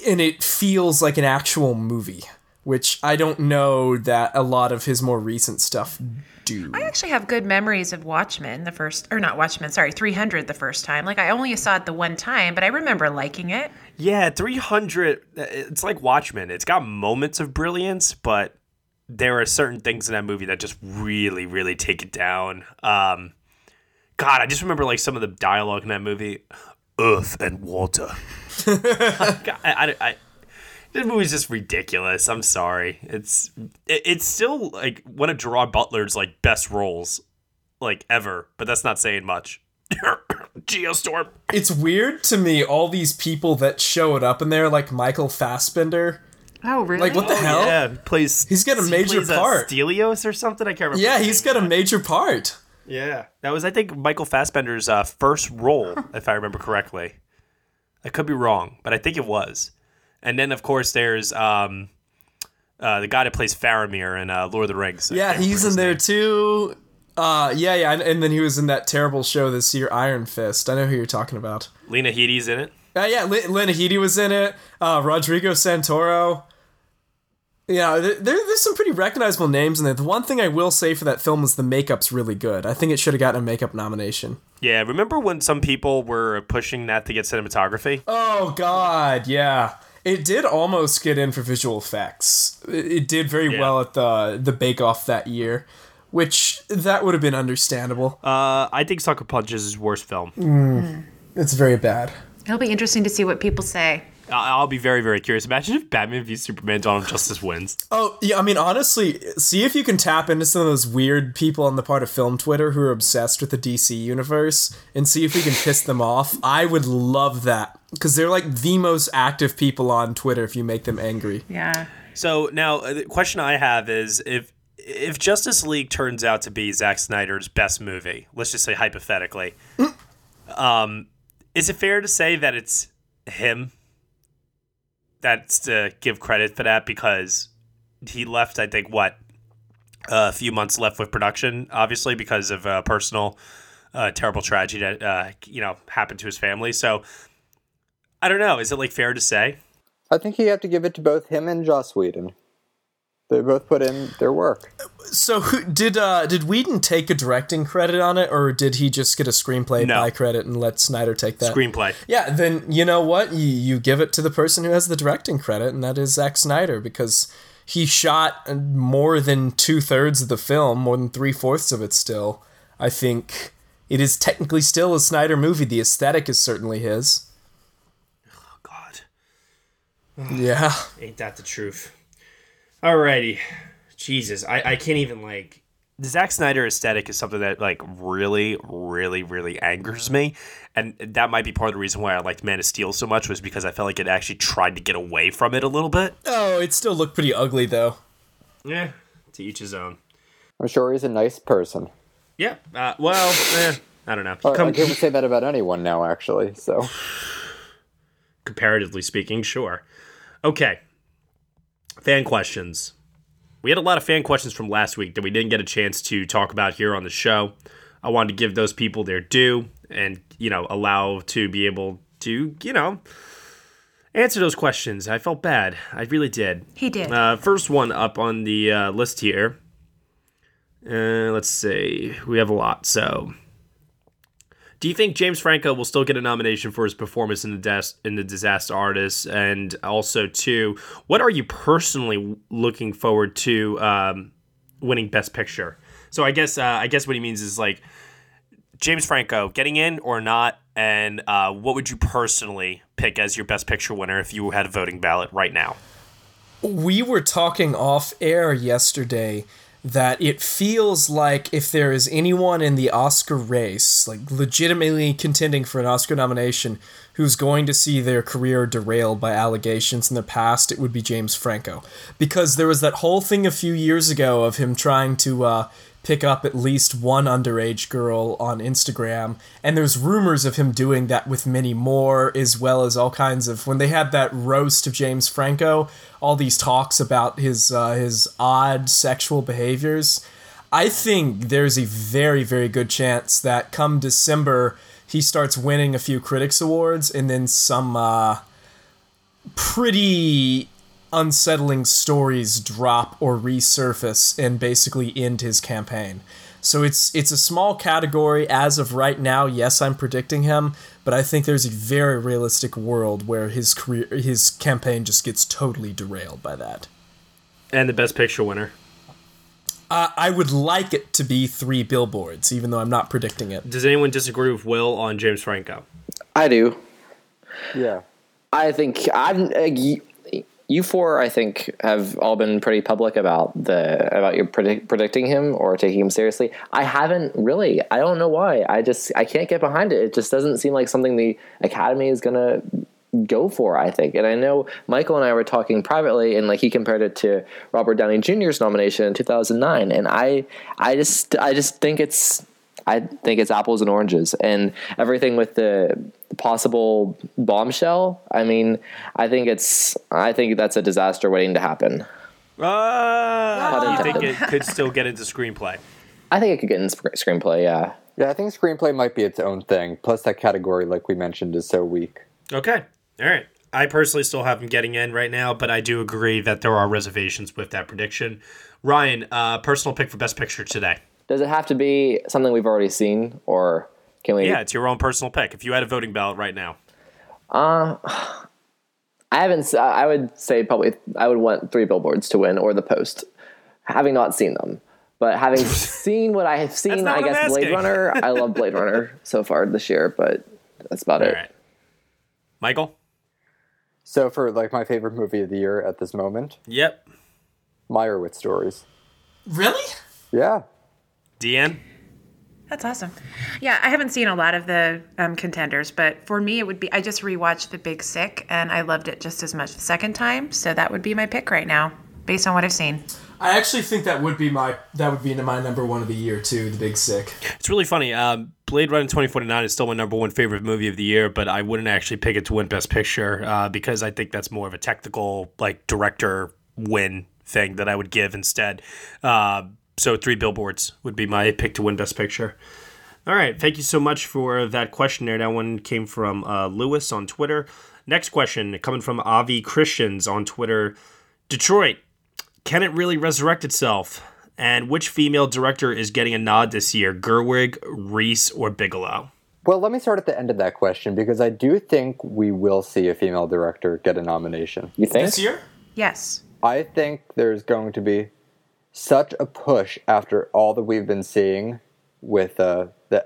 and it feels like an actual movie, which I don't know that a lot of his more recent stuff do. I actually have good memories of Watchmen, the first, or not Watchmen, sorry, 300 the first time. Like, I only saw it the one time, but I remember liking it. Yeah, 300, it's like Watchmen. It's got moments of brilliance, but there are certain things in that movie that just really, really take it down. Um, God, I just remember like some of the dialogue in that movie Earth and water. God, I, I, I, this movie's just ridiculous. I'm sorry. It's it, it's still like one of Gerard Butler's like best roles, like ever. But that's not saying much. Geostorm. It's weird to me all these people that showed up in there, like Michael Fassbender. Oh, really? Like what the Oh, hell? Yeah, plays. He's got a he major plays, uh, part. Stelios or something. I can't remember. Yeah, he's got a major part. Yeah, that was I think Michael Fassbender's uh, first role, if I remember correctly. I could be wrong, but I think it was. And then of course there's um, uh, the guy that plays Faramir in uh, Lord of the Rings. Yeah, he's in his there name. too. Uh, yeah, yeah, and, and then he was in that terrible show this year, Iron Fist. I know who you're talking about. Lena Headey's in it. Uh, yeah, L- Lena Headey was in it. Uh, Rodrigo Santoro. Yeah, there, there- there's some pretty recognizable names in there. The one thing I will say for that film is the makeup's really good. I think it should have gotten a makeup nomination. Yeah, remember when some people were pushing that to get cinematography? Oh God, yeah. It did almost get in for visual effects. It, it did very Yeah. well at the the Bake Off that year, which that would have been understandable. Uh, I think Sucker Punch is his worst film. Mm. It's very bad. It'll be interesting to see what people say. I- I'll be very, very curious. Imagine if Batman v Superman: Dawn of Justice wins. Oh yeah, I mean honestly, see if you can tap into some of those weird people on the part of film Twitter who are obsessed with the DC universe, and see if we can piss them off. I would love that because they're like the most active people on Twitter. If you make them angry, Yeah. So now uh, the question I have is if if Justice League turns out to be Zack Snyder's best movie, let's just say hypothetically, um, is it fair to say that it's him? That's to give credit for that because he left. I think what a few months left with production, obviously because of a personal uh, terrible tragedy that uh, you know happened to his family. So I don't know. Is it like fair to say? I think you have to give it to both him and Joss Whedon. They both put in their work. So who, did uh did Whedon take a directing credit on it, or did he just get a screenplay No. by credit and let Snyder take that Screenplay. Yeah, then you know what you you give it to the person who has the directing credit, and that is Zack Snyder because he shot more than two thirds of the film, more than three fourths of it. Still, I think it is technically still a Snyder movie. The aesthetic is certainly his. Oh God. Yeah. Ain't that the truth? Alrighty. Jesus, I, I can't even like the Zack Snyder aesthetic is something that like really, really, really angers me. And that might be part of the reason why I liked Man of Steel so much was because I felt like it actually tried to get away from it a little bit. Oh, it still looked pretty ugly though. Yeah. To each his own. I'm sure he's a nice person. Yeah. Uh, well, eh, I don't know. I, Come- I can't say that about anyone now, actually. So comparatively speaking, sure. Okay. Fan questions. We had a lot of fan questions from last week that we didn't get a chance to talk about here on the show. I wanted to give those people their due and, you know, allow to be able to, you know, answer those questions. I felt bad. I really did. He did. Uh, first one up on the uh, list here. Uh, let's see. We have a lot. So, do you think James Franco will still get a nomination for his performance in the Des- in the Disaster Artist? And also, too, what are you personally looking forward to um, winning Best Picture? So, I guess uh, I guess what he means is like James Franco getting in or not, and uh, what would you personally pick as your Best Picture winner if you had a voting ballot right now? we were talking off air yesterday that it feels like if there is anyone in the Oscar race, like legitimately contending for an Oscar nomination, who's going to see their career derailed by allegations in the past, it would be James Franco. Because there was that whole thing a few years ago of him trying to uh, pick up at least one underage girl on Instagram, and there's rumors of him doing that with many more, as well as all kinds of. When they had that roast of James Franco, all these talks about his uh, his odd sexual behaviors. I think there's a very, very good chance that come December he starts winning a few critics awards and then some uh, pretty unsettling stories drop or resurface and basically end his campaign. So it's it's a small category as of right now. Yes, I'm predicting him, but I think there's a very realistic world where his career his campaign just gets totally derailed by that. And the best picture winner. Uh, I would like it to be three billboards, even though I'm not predicting it. Does anyone disagree with Will on James Franco? I do. Yeah. I think I'm. You, you four, I think, have all been pretty public about the about your predict, predicting him or taking him seriously. I haven't really. I don't know why. I just I can't get behind it. It just doesn't seem like something the Academy is gonna go for, I think. And I know Michael and I were talking privately and like he compared it to Robert Downey Jr.'s nomination in 2009 and I I just I just think it's I think it's apples and oranges and everything with the possible bombshell. I mean, I think it's I think that's a disaster waiting to happen. Uh, you think it could still get into screenplay? I think it could get into sc- screenplay, yeah. Yeah, I think screenplay might be its own thing. Plus, that category, like we mentioned, is so weak. Okay. All right. I personally still have him getting in right now, but I do agree that there are reservations with that prediction. Ryan, uh, personal pick for Best Picture today. Does it have to be something we've already seen, or can we? Yeah, it's your own personal pick. If you had a voting ballot right now, Uh, I haven't. I would say probably I would want Three Billboards to win or The Post, having not seen them. But having seen what I have seen, I guess Blade. Runner. I love Blade Runner so far this year, but that's about it. Michael. So, for like my favorite movie of the year at this moment, Yep. Meyerowitz Stories. Really? Yeah. Deanne. That's awesome. Yeah, I haven't seen a lot of the um, contenders, but for me, it would be I just rewatched The Big Sick and I loved it just as much the second time. So that would be my pick right now, based on what I've seen. I actually think that would be my that would be my number one of the year too. The Big Sick. It's really funny. Um, Blade Runner 2049 is still my number one favorite movie of the year, but I wouldn't actually pick it to win Best Picture uh, because I think that's more of a technical, like, director win thing that I would give instead. Uh, so, Three Billboards would be my pick to win Best Picture. All right. Thank you so much for that question there. That one came from uh, Lewis on Twitter. Next question coming from Avi Christians on Twitter. Detroit, can it really resurrect itself? And which female director is getting a nod this year? Gerwig, Rees, or Bigelow? Well, let me start at the end of that question because I do think we will see a female director get a nomination. You think? This year? Yes. I think there's going to be such a push after all that we've been seeing with uh, the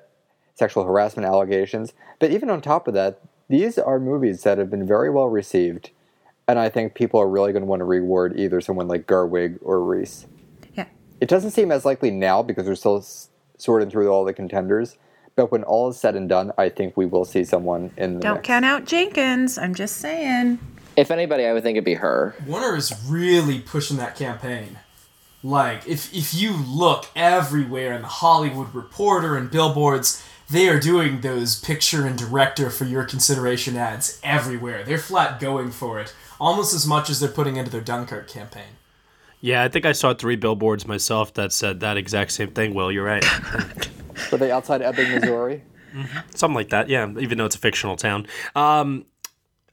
sexual harassment allegations. But even on top of that, these are movies that have been very well received. And I think people are really going to want to reward either someone like Gerwig or Rees. Yeah. It doesn't seem as likely now because we're still sorting through all the contenders. But when all is said and done, I think we will see someone in the Don't mix. count out Jenkins. I'm just saying. If anybody, I would think it'd be her. Warner is really pushing that campaign. Like, if if you look everywhere in the Hollywood Reporter and billboards, they are doing those picture and director for your consideration ads everywhere. They're flat going for it, almost as much as they're putting into their Dunkirk campaign. Yeah, I think I saw three billboards myself that said that exact same thing. Will, you're right. Were they outside Ebbing, Missouri? Something like that. Yeah, even though it's a fictional town. Um,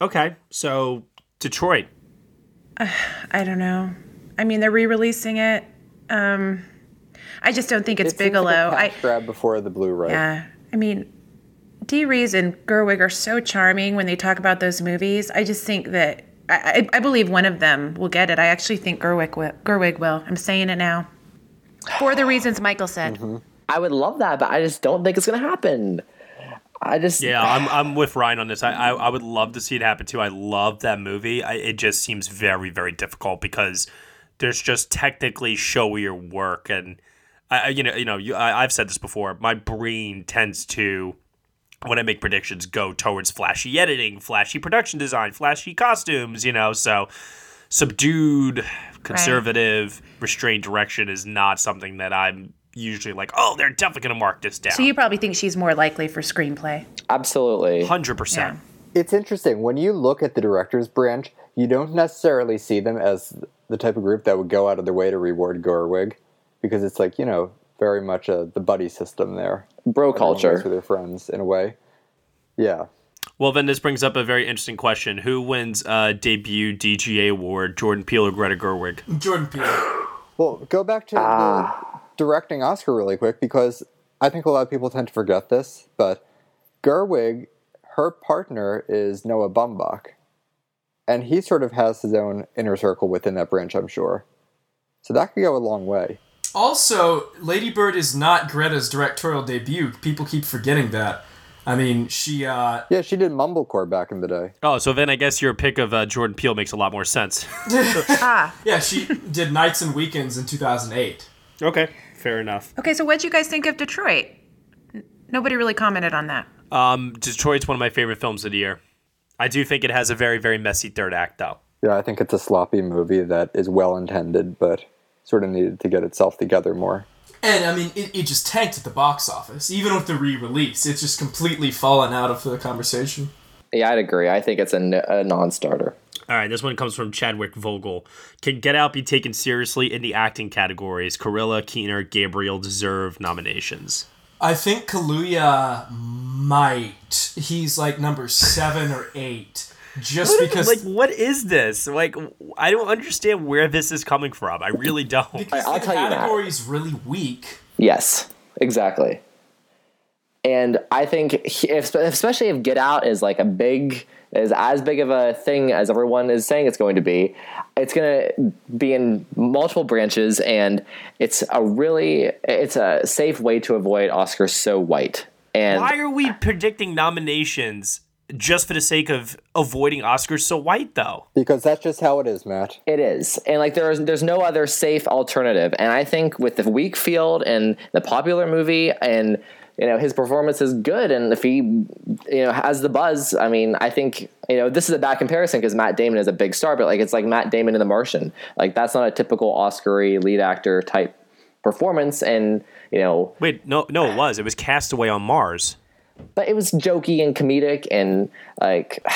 okay, so Detroit. I don't know. I mean, they're re-releasing it. Um, I just don't think it's It seems Bigelow. like a I cash grab before the Blu-ray. yeah. I mean, Dee Rees and Gerwig are so charming when they talk about those movies. I just think that I, I, I believe one of them will get it. I actually think Gerwig will. Gerwig will. I'm saying it now. For the reasons Michael said. I would love that, but I just don't think it's gonna happen. I just Yeah, I'm, I'm with Ryan on this. I, I I would love to see it happen too. I love that movie. I, it just seems very very difficult because there's just technically showier work, and I I- you know you know you, I, I've said this before. My brain tends to when I make predictions, go towards flashy editing, flashy production design, flashy costumes, you know. So subdued, conservative, restrained direction is not something that I'm usually like, oh, they're definitely going to mark this down. So you probably think she's more likely for screenplay. Absolutely. 100%. It's interesting. When you look at the director's branch, you don't necessarily see them as the type of group that would go out of their way to reward Gerwig because it's like, you know, very much a, the buddy system there. Bro culture. works with their friends in a way. Yeah. Well, then this brings up a very interesting question. Who wins uh, debut DGA award, Jordan Peele or Greta Gerwig? Jordan Peele. Well, go back to the directing Oscar really quick because I think a lot of people tend to forget this, but Gerwig, her partner is Noah Baumbach. And he sort of has his own inner circle within that branch, I'm sure. So that could go a long way. Also, Lady Bird is not Greta's directorial debut. People keep forgetting that. I mean, she. uh Yeah, she did Mumblecore back in the day. Oh, so then I guess your pick of uh, Jordan Peele makes a lot more sense. ah. Yeah, she did Nights and Weekends in 2008. Okay, fair enough. Okay, so what'd you guys think of Detroit? N- Nobody really commented on that. Um, Detroit's one of my favorite films of the year. I do think it has a very, very messy third act, though. Yeah, I think it's a sloppy movie that is well intended, but sort of needed to get itself together more. And I mean, it, it just tanked at the box office. Even with the re release, it's just completely fallen out of the conversation. Yeah, I'd agree. I think it's a non-starter. All right, this one comes from Chadwick Vogel. Can Get Out be taken seriously in the acting categories? Kaluuya, Keener, Gabriel deserve nominations. I think Kaluuya might. He's like number seven or eight. Just What is- because. like, what is this? Like, I don't understand where this is coming from. I really don't. because I'll the tell you that. category is really weak. Yes, exactly. And I think, he- if, especially if Get Out is like a big, is as big of a thing as everyone is saying it's going to be, it's going to be in multiple branches, and it's a really, it's a safe way to avoid Oscars so white. And Why are we predicting nominations just for the sake of avoiding Oscars so white, though? Because that's just how it is, Matt. It is, and like there's there's no other safe alternative. And I think with the weak field and the popular movie, and you know his performance is good, and if he you know has the buzz, I mean, I think you know this is a bad comparison because Matt Damon is a big star, but like it's like Matt Damon in The Martian. Like that's not a typical Oscar-y lead actor type performance, and you know, Wait, no, no, it was. It was Castaway on Mars. but it was jokey and comedic, and like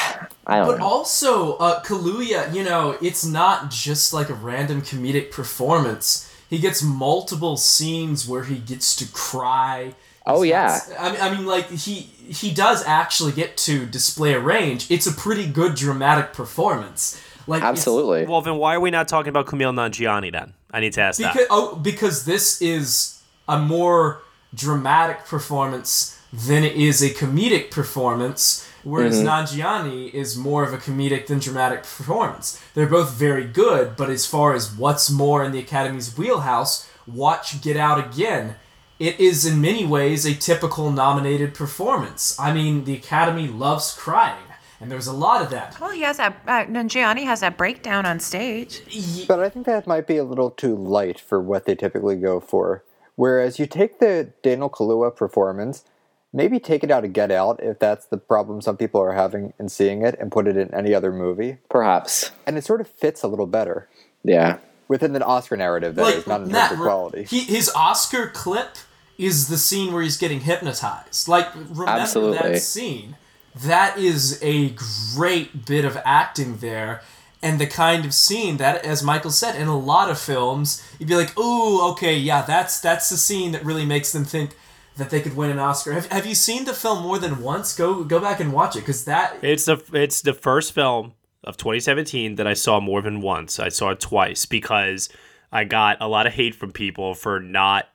I don't But know. also, uh, Kaluuya, you know, it's not just like a random comedic performance. He gets multiple scenes where he gets to cry. Oh, He's yeah. got- I mean, I mean, like he he does actually get to display a range. It's a pretty good dramatic performance. Like Absolutely. Well, then why are we not talking about Kumail Nanjiani then? I need to ask Because, that. oh, because this is a more dramatic performance than it is a comedic performance, whereas Mhm. Nanjiani is more of a comedic than dramatic performance. They're both very good, but as far as what's more in the Academy's wheelhouse, watch Get Out again. It is in many ways a typical nominated performance. I mean, the Academy loves crying, and there's a lot of that. Well, he has that. Uh, Nanjiani has that breakdown on stage. But I think that might be a little too light for what they typically go for. Whereas you take the Daniel Kaluuya performance, maybe take it out of Get Out if that's the problem some people are having in seeing it, and put it in any other movie. Perhaps. And it sort of fits a little better Yeah. Within the Oscar narrative. That is like not in terms of quality. He, his Oscar clip is the scene where he's getting hypnotized. Like remember Absolutely. that scene. That is a great bit of acting there. And the kind of scene that, as Michael said, in a lot of films, you'd be like, "Ooh, okay, yeah, that's that's the scene that really makes them think that they could win an Oscar." Have, have you seen the film more than once? Go go back and watch it because that It's the it's the first film of 2017 that I saw more than once. I saw it twice because I got a lot of hate from people for not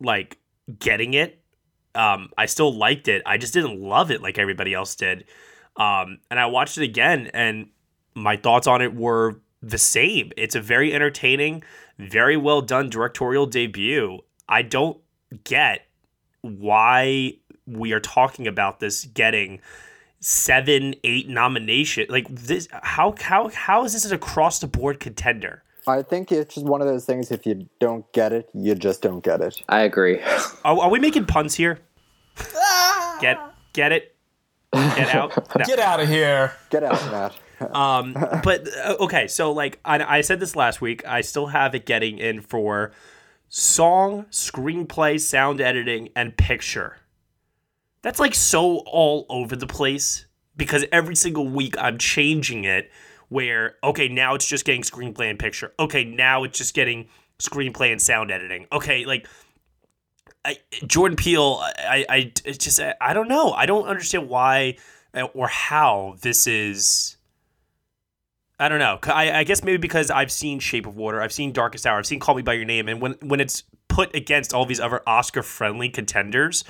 like getting it. Um, I still liked it. I just didn't love it like everybody else did. Um, and I watched it again, and my thoughts on it were the same. It's a very entertaining, very well done directorial debut. I don't get why we are talking about this getting seven, eight nomination. Like this, how how how is this an across the board contender? I think it's just one of those things. If you don't get it, you just don't get it. I agree. Are, are we making puns here? Get Get it? Get out? No. Get out of here. Get out, Matt. Um, but uh, okay, so like I, I said this last week, I still have it getting in for song, screenplay, sound editing, and picture. That's like so all over the place because every single week I'm changing it. Where okay, now it's just getting screenplay and picture. Okay, now it's just getting screenplay and sound editing. Okay, like I, Jordan Peele, I, I just I don't know. I don't understand why uh, or how this is. I don't know. I, I guess maybe because I've seen Shape of Water, I've seen Darkest Hour, I've seen Call Me by Your Name, and when when it's put against all these other Oscar-friendly contenders,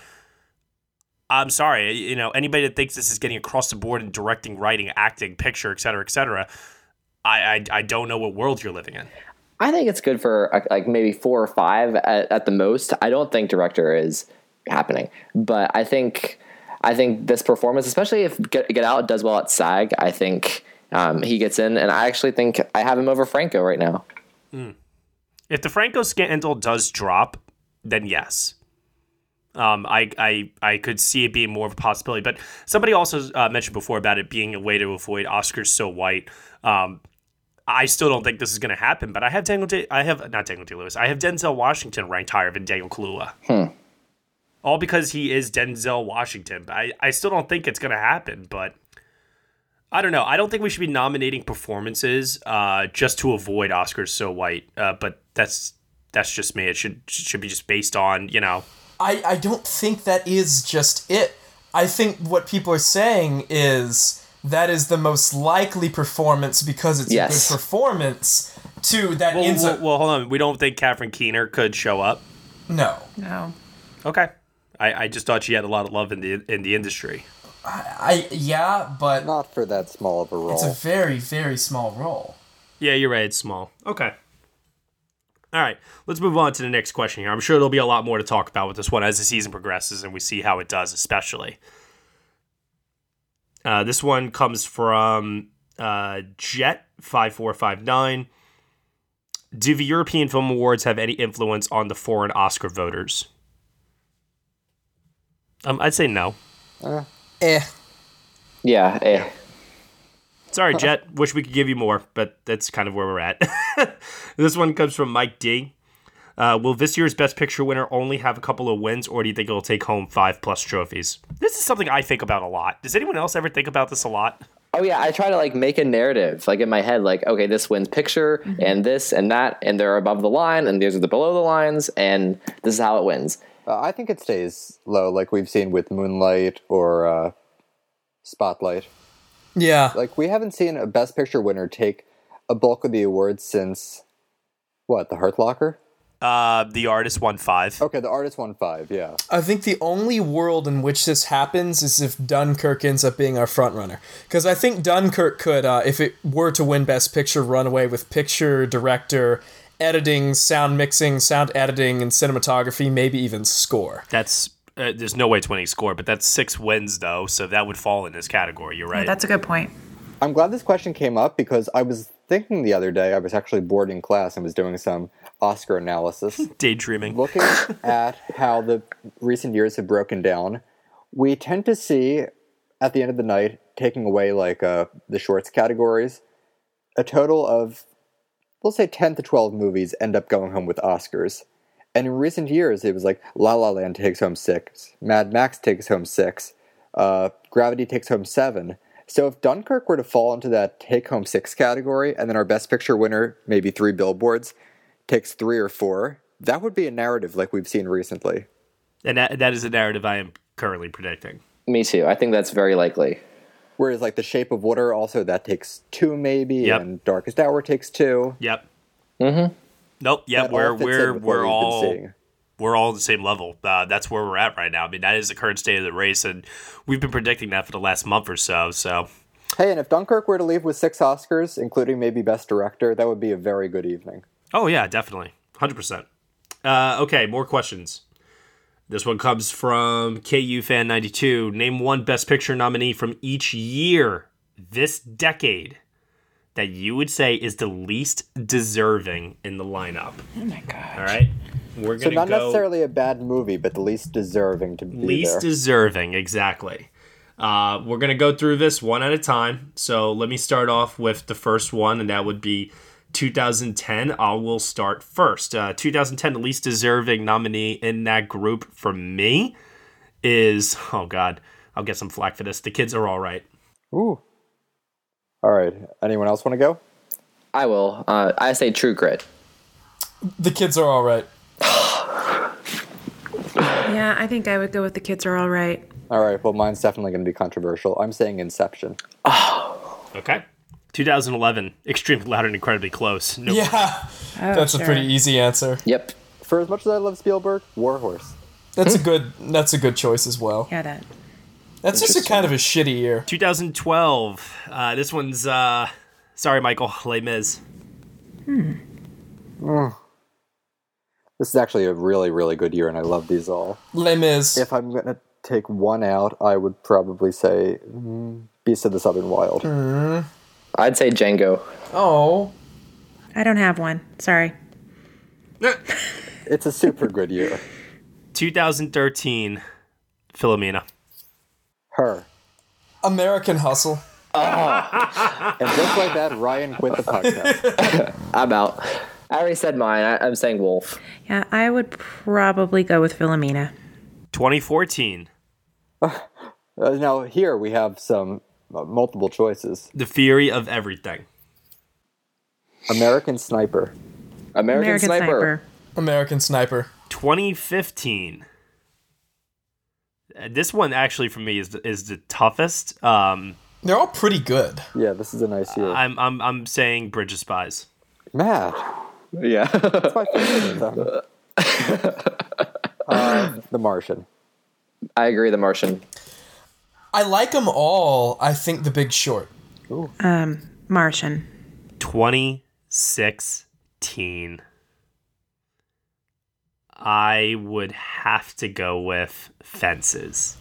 I'm sorry, you know, anybody that thinks this is getting across the board in directing, writing, acting, picture, et cetera, et cetera, I I, I don't know what world you're living in. I think it's good for uh, like maybe four or five at, at the most. I don't think director is happening, but I think I think this performance, especially if Get, Get Out does well at SAG, I think um, he gets in, and I actually think I have him over Franco right now. Mm. If the Franco scandal does drop, then yes. Um, I, I I could see it being more of a possibility, but somebody also uh, mentioned before about it being a way to avoid Oscars so white. Um, I still don't think this is going to happen, but I have Daniel. Day, I have not Daniel Day Lewis. I have Denzel Washington ranked higher than Daniel Kaluuya. Hmm. All because he is Denzel Washington. I I still don't think it's going to happen, but I don't know. I don't think we should be nominating performances uh, just to avoid Oscars so white. Uh, but that's that's just me. It should should be just based on you know. I I don't think that is just it. I think what people are saying is that is the most likely performance because it's Yes. a good performance. To that Well, ends well, up well, hold on. We don't think Catherine Keener could show up. no. No. Okay. I, I just thought she had a lot of love in the in the industry. I, I yeah, but not for that small of a role. It's a very very small role. Yeah, you're right. It's small. Okay. All right, let's move on to the next question here. I'm sure there'll be a lot more to talk about with this one as the season progresses and we see how it does, especially. Uh, this one comes from uh, Jet5459. Do the European Film Awards have any influence on the foreign Oscar voters? Um, I'd say no. Uh, eh. Yeah, eh. Sorry, Jet. Wish we could give you more, but that's kind of where we're at. this one comes from Mike D. Uh, will this year's Best Picture winner only have a couple of wins, or do you think it'll take home five plus trophies? This is something I think about a lot. Does anyone else ever think about this a lot? Oh yeah, I try to like make a narrative like in my head, like okay, this wins picture and this and that, and they're above the line, and these are the below the lines, and this is how it wins. Uh, I think it stays low, like we've seen with Moonlight or uh, Spotlight. Yeah. Like we haven't seen a Best Picture winner take a bulk of the awards since what the Hurt Locker. Uh, the artist won five. Okay, the artist won five. Yeah. I think the only world in which this happens is if Dunkirk ends up being our front runner. Because I think Dunkirk could, uh, if it were to win Best Picture, run away with picture, director, editing, sound mixing, sound editing, and cinematography, maybe even score. That's uh, there's no way it's winning score, but that's six wins though, so that would fall in this category. You're right. That's a good point. I'm glad this question came up because I was thinking the other day, I was actually bored in class and was doing some Oscar analysis. Daydreaming. Looking at how the recent years have broken down, we tend to see at the end of the night, taking away like uh, the shorts categories, a total of, we'll say 10 to 12 movies end up going home with Oscars. And in recent years, it was like La La Land takes home six, Mad Max takes home six, uh, Gravity takes home seven. So if Dunkirk were to fall into that take home six category, and then our Best Picture winner, maybe three billboards, takes three or four, that would be a narrative like we've seen recently. And that, that is a narrative I am currently predicting. Me too. I think that's very likely. Whereas like The Shape of Water, also that takes two maybe, Yep. and Darkest Hour takes two. Yep. Mm-hmm. Nope. That We're all we're we're all we're all at the same level. Uh, that's where we're at right now. I mean, that is the current state of the race, and we've been predicting that for the last month or so. So Hey, and if Dunkirk were to leave with six Oscars, including maybe Best Director, that would be a very good evening. Oh yeah, definitely, hundred percent. Uh, okay, more questions. This one comes from KU fan ninety two. Name one Best Picture nominee from each year this decade that you would say is the least deserving in the lineup. Oh my god! All right, we're So gonna not go necessarily a bad movie, but the least deserving to be least there. deserving exactly. Uh, we're gonna go through this one at a time. So let me start off with the first one, and that would be 2010. I will start first. Uh, 2010, the least deserving nominee in that group for me is oh god, I'll get some flack for this. The kids are all right. Ooh. All right. Anyone else want to go? I will. Uh, I say True Grit. The kids are all right. Yeah, I think I would go with the kids are all right. All right. Well, mine's definitely going to be controversial. I'm saying Inception. Okay. 2011, extremely loud and incredibly close. No Yeah. That's a pretty easy answer. Yep. For as much as I love Spielberg, Warhorse. That's a good. That's a good choice as well. Yeah, that. That's just a kind of a shitty year. 2012. Uh, this one's uh, sorry, Michael. Les Mis. Oh. This is actually a really, really good year, and I love these all. Les Mis. If I'm going to take one out, I would probably say mm, Beast of the Southern Wild. Mm. I'd say Django. Oh. I don't have one. Sorry. It's a super good year. 2013. Philomena. Her. American Hustle. And just like that, Ryan quit the podcast. I'm out. I already said mine. I, I'm saying Wolf. Yeah, I would probably go with Philomena. 2014. Uh, now, here we have some uh, multiple choices The Theory of Everything. American Sniper. American, American Sniper. Sniper. American Sniper. 2015. This one actually for me is the, is the toughest. Um, They're all pretty good. Yeah, this is a nice year. I'm I'm I'm saying Bridge of Spies. Mad. Yeah. That's my favorite. though. uh, the Martian. I agree. The Martian. I like them all. I think The Big Short. Um, Martian. 2016. I would have to go with Fences.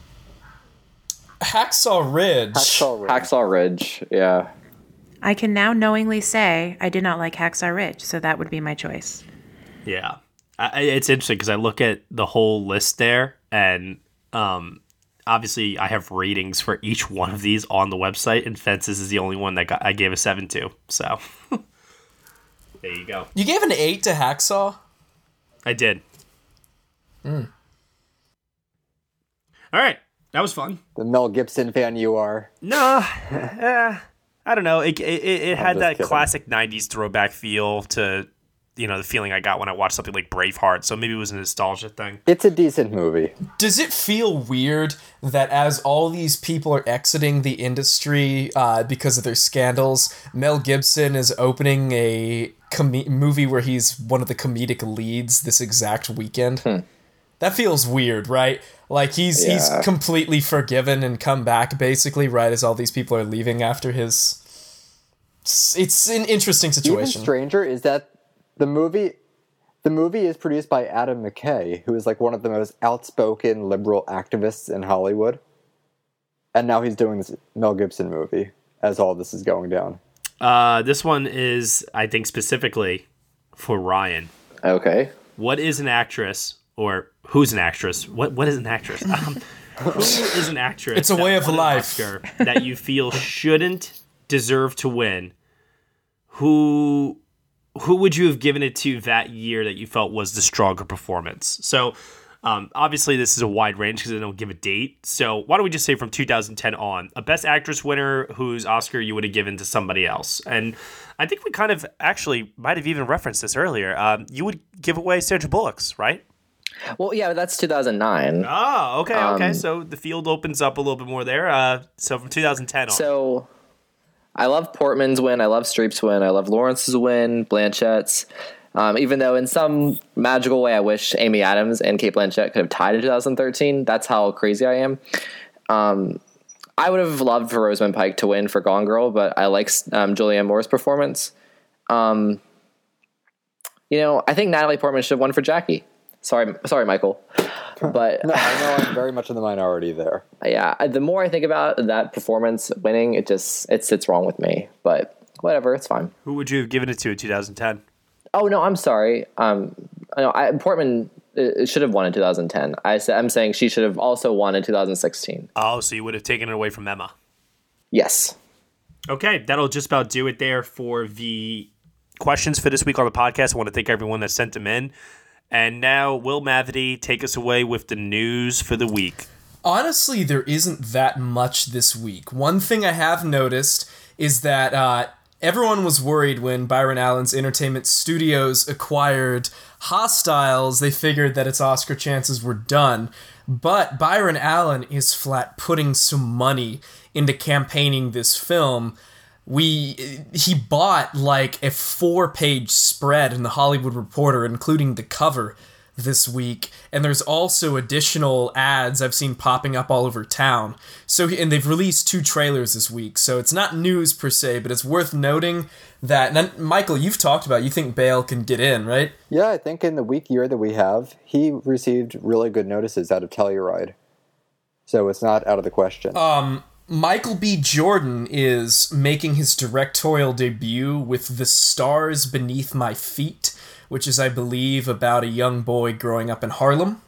Hacksaw Ridge. Hacksaw Ridge. Hacksaw Ridge. Yeah. I can now knowingly say I did not like Hacksaw Ridge, so that would be my choice. Yeah, I, I- it's interesting because I look at the whole list there, and um, obviously I have ratings for each one of these on the website, and Fences is the only one that got, I gave a seven to. So there you go. You gave an eight to Hacksaw. I did. Hmm. All right, that was fun. The Mel Gibson fan you are. No, eh, I don't know. It it, it, it had that kidding. classic '90s throwback feel to, you know, the feeling I got when I watched something like Braveheart. So maybe it was a nostalgia thing. It's a decent movie. Does it feel weird that as all these people are exiting the industry uh, because of their scandals, Mel Gibson is opening a com- movie where he's one of the comedic leads this exact weekend? That feels weird, right? Like he's Yeah. he's completely forgiven and come back basically right as all these people are leaving after his. It's- It's an interesting Even situation. stranger is that the movie the movie is produced by Adam McKay, who is like one of the most outspoken liberal activists in Hollywood. And now he's doing this Mel Gibson movie as all this is going down. Uh, this one is, I think, specifically for Ryan. Okay. What is an actress, or who's an actress? What what is an actress? Um, who is an actress? It's a way of life. Oscar that you feel shouldn't deserve to win. Who who would you have given it to that year that you felt was the stronger performance? So. Um, obviously, this is a wide range because I don't give a date. So, why don't we just say from 2010 on, a Best Actress winner whose Oscar you would have given to somebody else? And I think we kind of actually might have even referenced this earlier. Um, you would give away Sandra Bullock's, right? Well, yeah, that's 2009. Oh, okay, okay. Um, So the field opens up a little bit more there. Uh, so from 2010 on. So I love Portman's win. I love Streep's win. I love Lawrence's win, Blanchett's. Um, even though in some magical way I wish Amy Adams and Cate Blanchett could have tied in 2013. That's how crazy I am. Um, I would have loved for Rosamund Pike to win for Gone Girl, but I like um, Julianne Moore's performance. Um, you know, I think Natalie Portman should have won for Jackie. Sorry, sorry, Michael. But No, I know I'm very much in the minority there. yeah, the more I think about that performance winning, it just it sits wrong with me. But whatever, it's fine. Who would you have given it to in 2010? Oh no, I'm sorry. Um, I know I, Portman It, it should have won in 2010. I sa- I'm saying she should have also won in 2016. Oh, so you would have taken it away from Emma. Yes. Okay, that'll just about do it there for the questions for this week on the podcast. I want to thank everyone that sent them in. And now, Will Mavity, take us away with the news for the week. Honestly, there isn't that much this week. One thing I have noticed is that uh, everyone was worried when Byron Allen's Entertainment Studios acquired Hostiles. They figured that its Oscar chances were done. But Byron Allen is flat putting some money into campaigning this film. We he bought like a four-page spread in the Hollywood Reporter, including the cover this week and there's also additional ads i've seen popping up all over town so and they've released two trailers this weak so it's not news per se but it's worth noting that and michael you've talked about you think bale can get in right Yeah, I think in the week year that we have, he received really good notices out of Telluride. So it's not out of the question. um michael b jordan is making his directorial debut with the stars beneath my feet which is i believe about a young boy growing up in harlem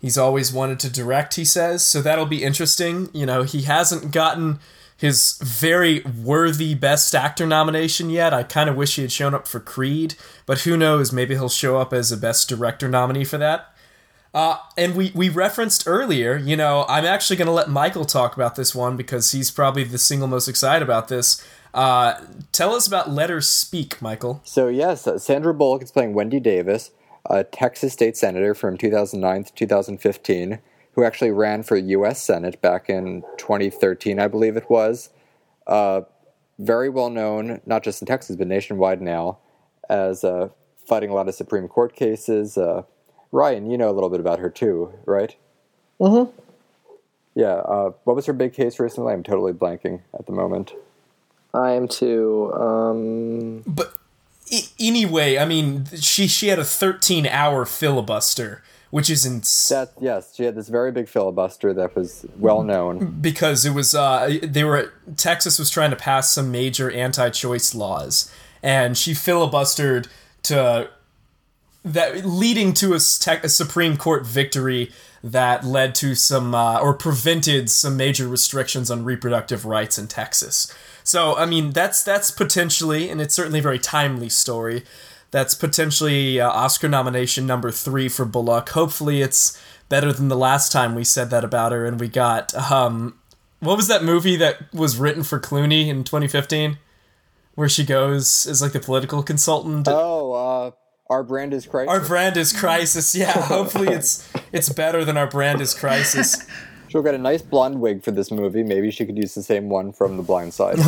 He's always wanted to direct, he says, so that'll be interesting. You know, he hasn't gotten his very worthy Best Actor nomination yet. I kind of wish he had shown up for Creed, but who knows? Maybe he'll show up as a Best Director nominee for that. Uh, and we, we referenced earlier, you know, I'm actually going to let Michael talk about this one because he's probably the single most excited about this. Uh, tell us about Let Her Speak, Michael. So yes, uh, Sandra Bullock is playing Wendy Davis, a Texas state senator from 2009 to 2015, who actually ran for U.S. Senate back in 2013, I believe it was. Uh, very well known, not just in Texas but nationwide now, as uh, fighting a lot of Supreme Court cases. Ryan, you know a little bit about her too, right? Mm-hmm. Yeah. Uh, what was her big case recently? I'm totally blanking at the moment. I am too. Um, But I- anyway, I mean, she she had a 13 hour filibuster, which is insane. That yes, she had this very big filibuster that was well known. because it was uh they were Texas was trying to pass some major anti-choice laws and she filibustered to that leading to a, tech- a Supreme Court victory that led to some uh, or prevented some major restrictions on reproductive rights in Texas. So I mean that's that's potentially and it's certainly a very timely story. That's potentially uh, Oscar nomination number three for Bullock. Hopefully it's better than the last time we said that about her and we got um what was that movie that was written for Clooney in 2015 where she goes as like the political consultant Oh, uh, our brand is crisis. our brand is crisis yeah hopefully it's it's better than our brand is crisis She'll get a nice blonde wig for this movie. Maybe she could use the same one from The Blind Side.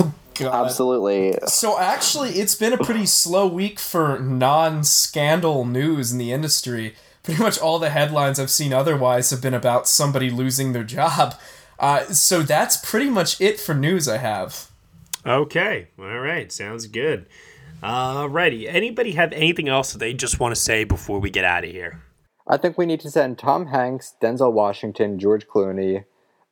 Absolutely. so actually it's been a pretty slow week for non-scandal news in the industry pretty much all the headlines i've seen otherwise have been about somebody losing their job uh, so that's pretty much it for news i have Okay. All right. Sounds good. Alrighty. Anybody have anything else that they just want to say before we get out of here? I think we need to send Tom Hanks, Denzel Washington, George Clooney,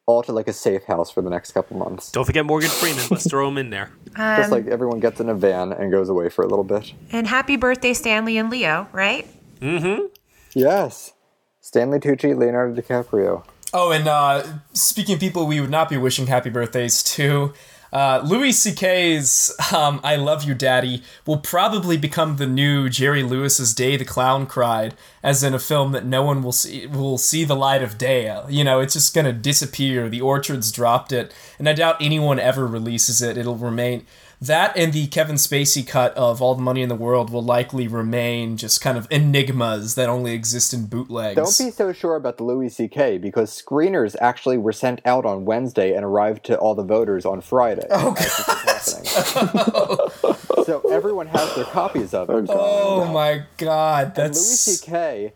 all to like a safe house for the next couple months. Don't forget Morgan Freeman. Let's throw him in there. Just Um, like everyone gets in a van and goes away for a little bit. and happy birthday, Stanley and Leo, right? Mm-hmm. Yes. Stanley Tucci, Leonardo DiCaprio. Oh, and uh, speaking of people we would not be wishing happy birthdays to, uh, Louis C.K.'s um, "I Love You, Daddy" will probably become the new Jerry Lewis's "Day the Clown Cried," as in a film that no one will see will see the light of day. You know, it's just gonna disappear. The Orchards dropped it, and I doubt anyone ever releases it. It'll remain. That and the Kevin Spacey cut of All the Money in the World will likely remain just kind of enigmas that only exist in bootlegs. Don't be so sure about the Louis C.K. because screeners actually were sent out on Wednesday and arrived to all the voters on Friday. Oh, oh. so everyone has their copies of it. Oh, oh my god, And that's Louis C.K.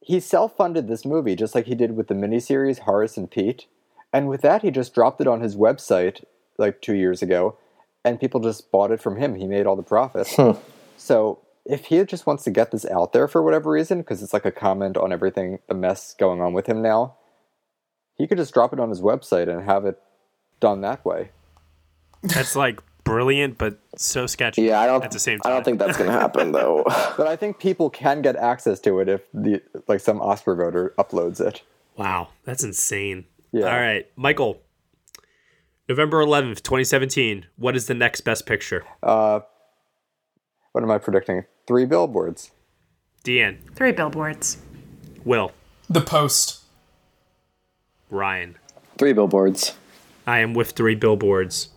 He self-funded this movie just like he did with the miniseries Horace and Pete, and with that he just dropped it on his website like two years ago, and people just bought it from him. He made all the profits. So if he just wants to get this out there for whatever reason, because it's like a comment on everything, the mess going on with him now, he could just drop it on his website and have it done that way. That's like brilliant, but so sketchy. Yeah, I don't. At the same time, I don't think that's gonna happen though. But I think people can get access to it if the like some Oscar voter uploads it. Wow, that's insane. Yeah. All right, Michael. November 11th, 2017. What is the next best picture? Uh, what am I predicting? Three billboards. Deanne, Three billboards. Will, The Post. Ryan. Three billboards. I am with three billboards.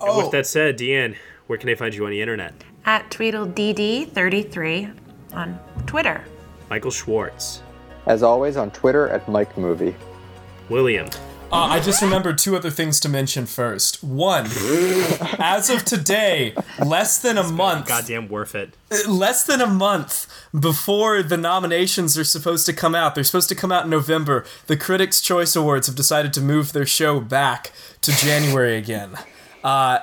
And Oh. with that said, Deanne, where can they find you on the internet? At TweedleDD33 on Twitter. Michael Schwartz. As always, on Twitter at Mike Movie. William. Uh, I just remembered two other things to mention first. One, as of today, less than a month, Goddamn worth it. less than a month before the nominations are supposed to come out. They're supposed to come out in November. The Critics' Choice Awards have decided to move their show back to January again. Uh,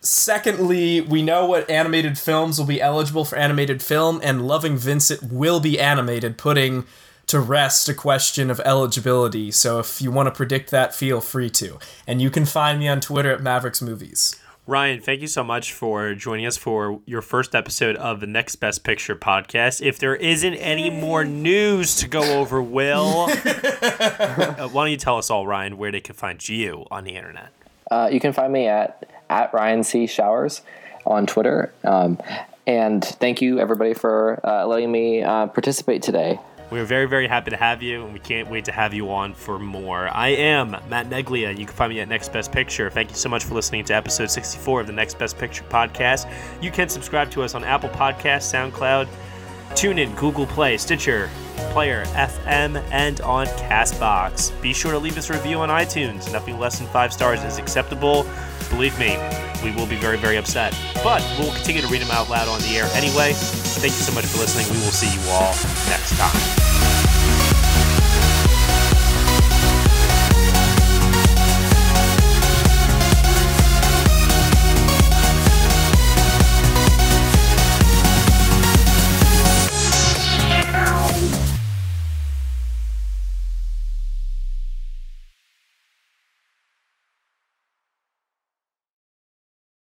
secondly, we know what animated films will be eligible for animated film, and Loving Vincent will be animated, putting to rest a question of eligibility. So if you want to predict that, feel free to. And you can find me on Twitter at Mavericks Movies. Ryan, thank you so much for joining us for your first episode of the Next Best Picture podcast. If there isn't any more news to go over, Will, uh, why don't you tell us all, Ryan, where they can find you on the internet? Uh, you can find me at at Ryan C Showers on Twitter. Um, and thank you everybody for uh, letting me uh, participate today. We're very, very happy to have you, and we can't wait to have you on for more. I am Matt Neglia. You can find me at Next Best Picture. Thank you so much for listening to episode 64 of the Next Best Picture podcast. You can subscribe to us on Apple Podcasts, SoundCloud, TuneIn, Google Play, Stitcher, Player, FM, and on Castbox. Be sure to leave us a review on iTunes. Nothing less than five stars is acceptable. Believe me, we will be very, very upset. But we'll continue to read them out loud on the air anyway. Thank you so much for listening. We will see you all next time.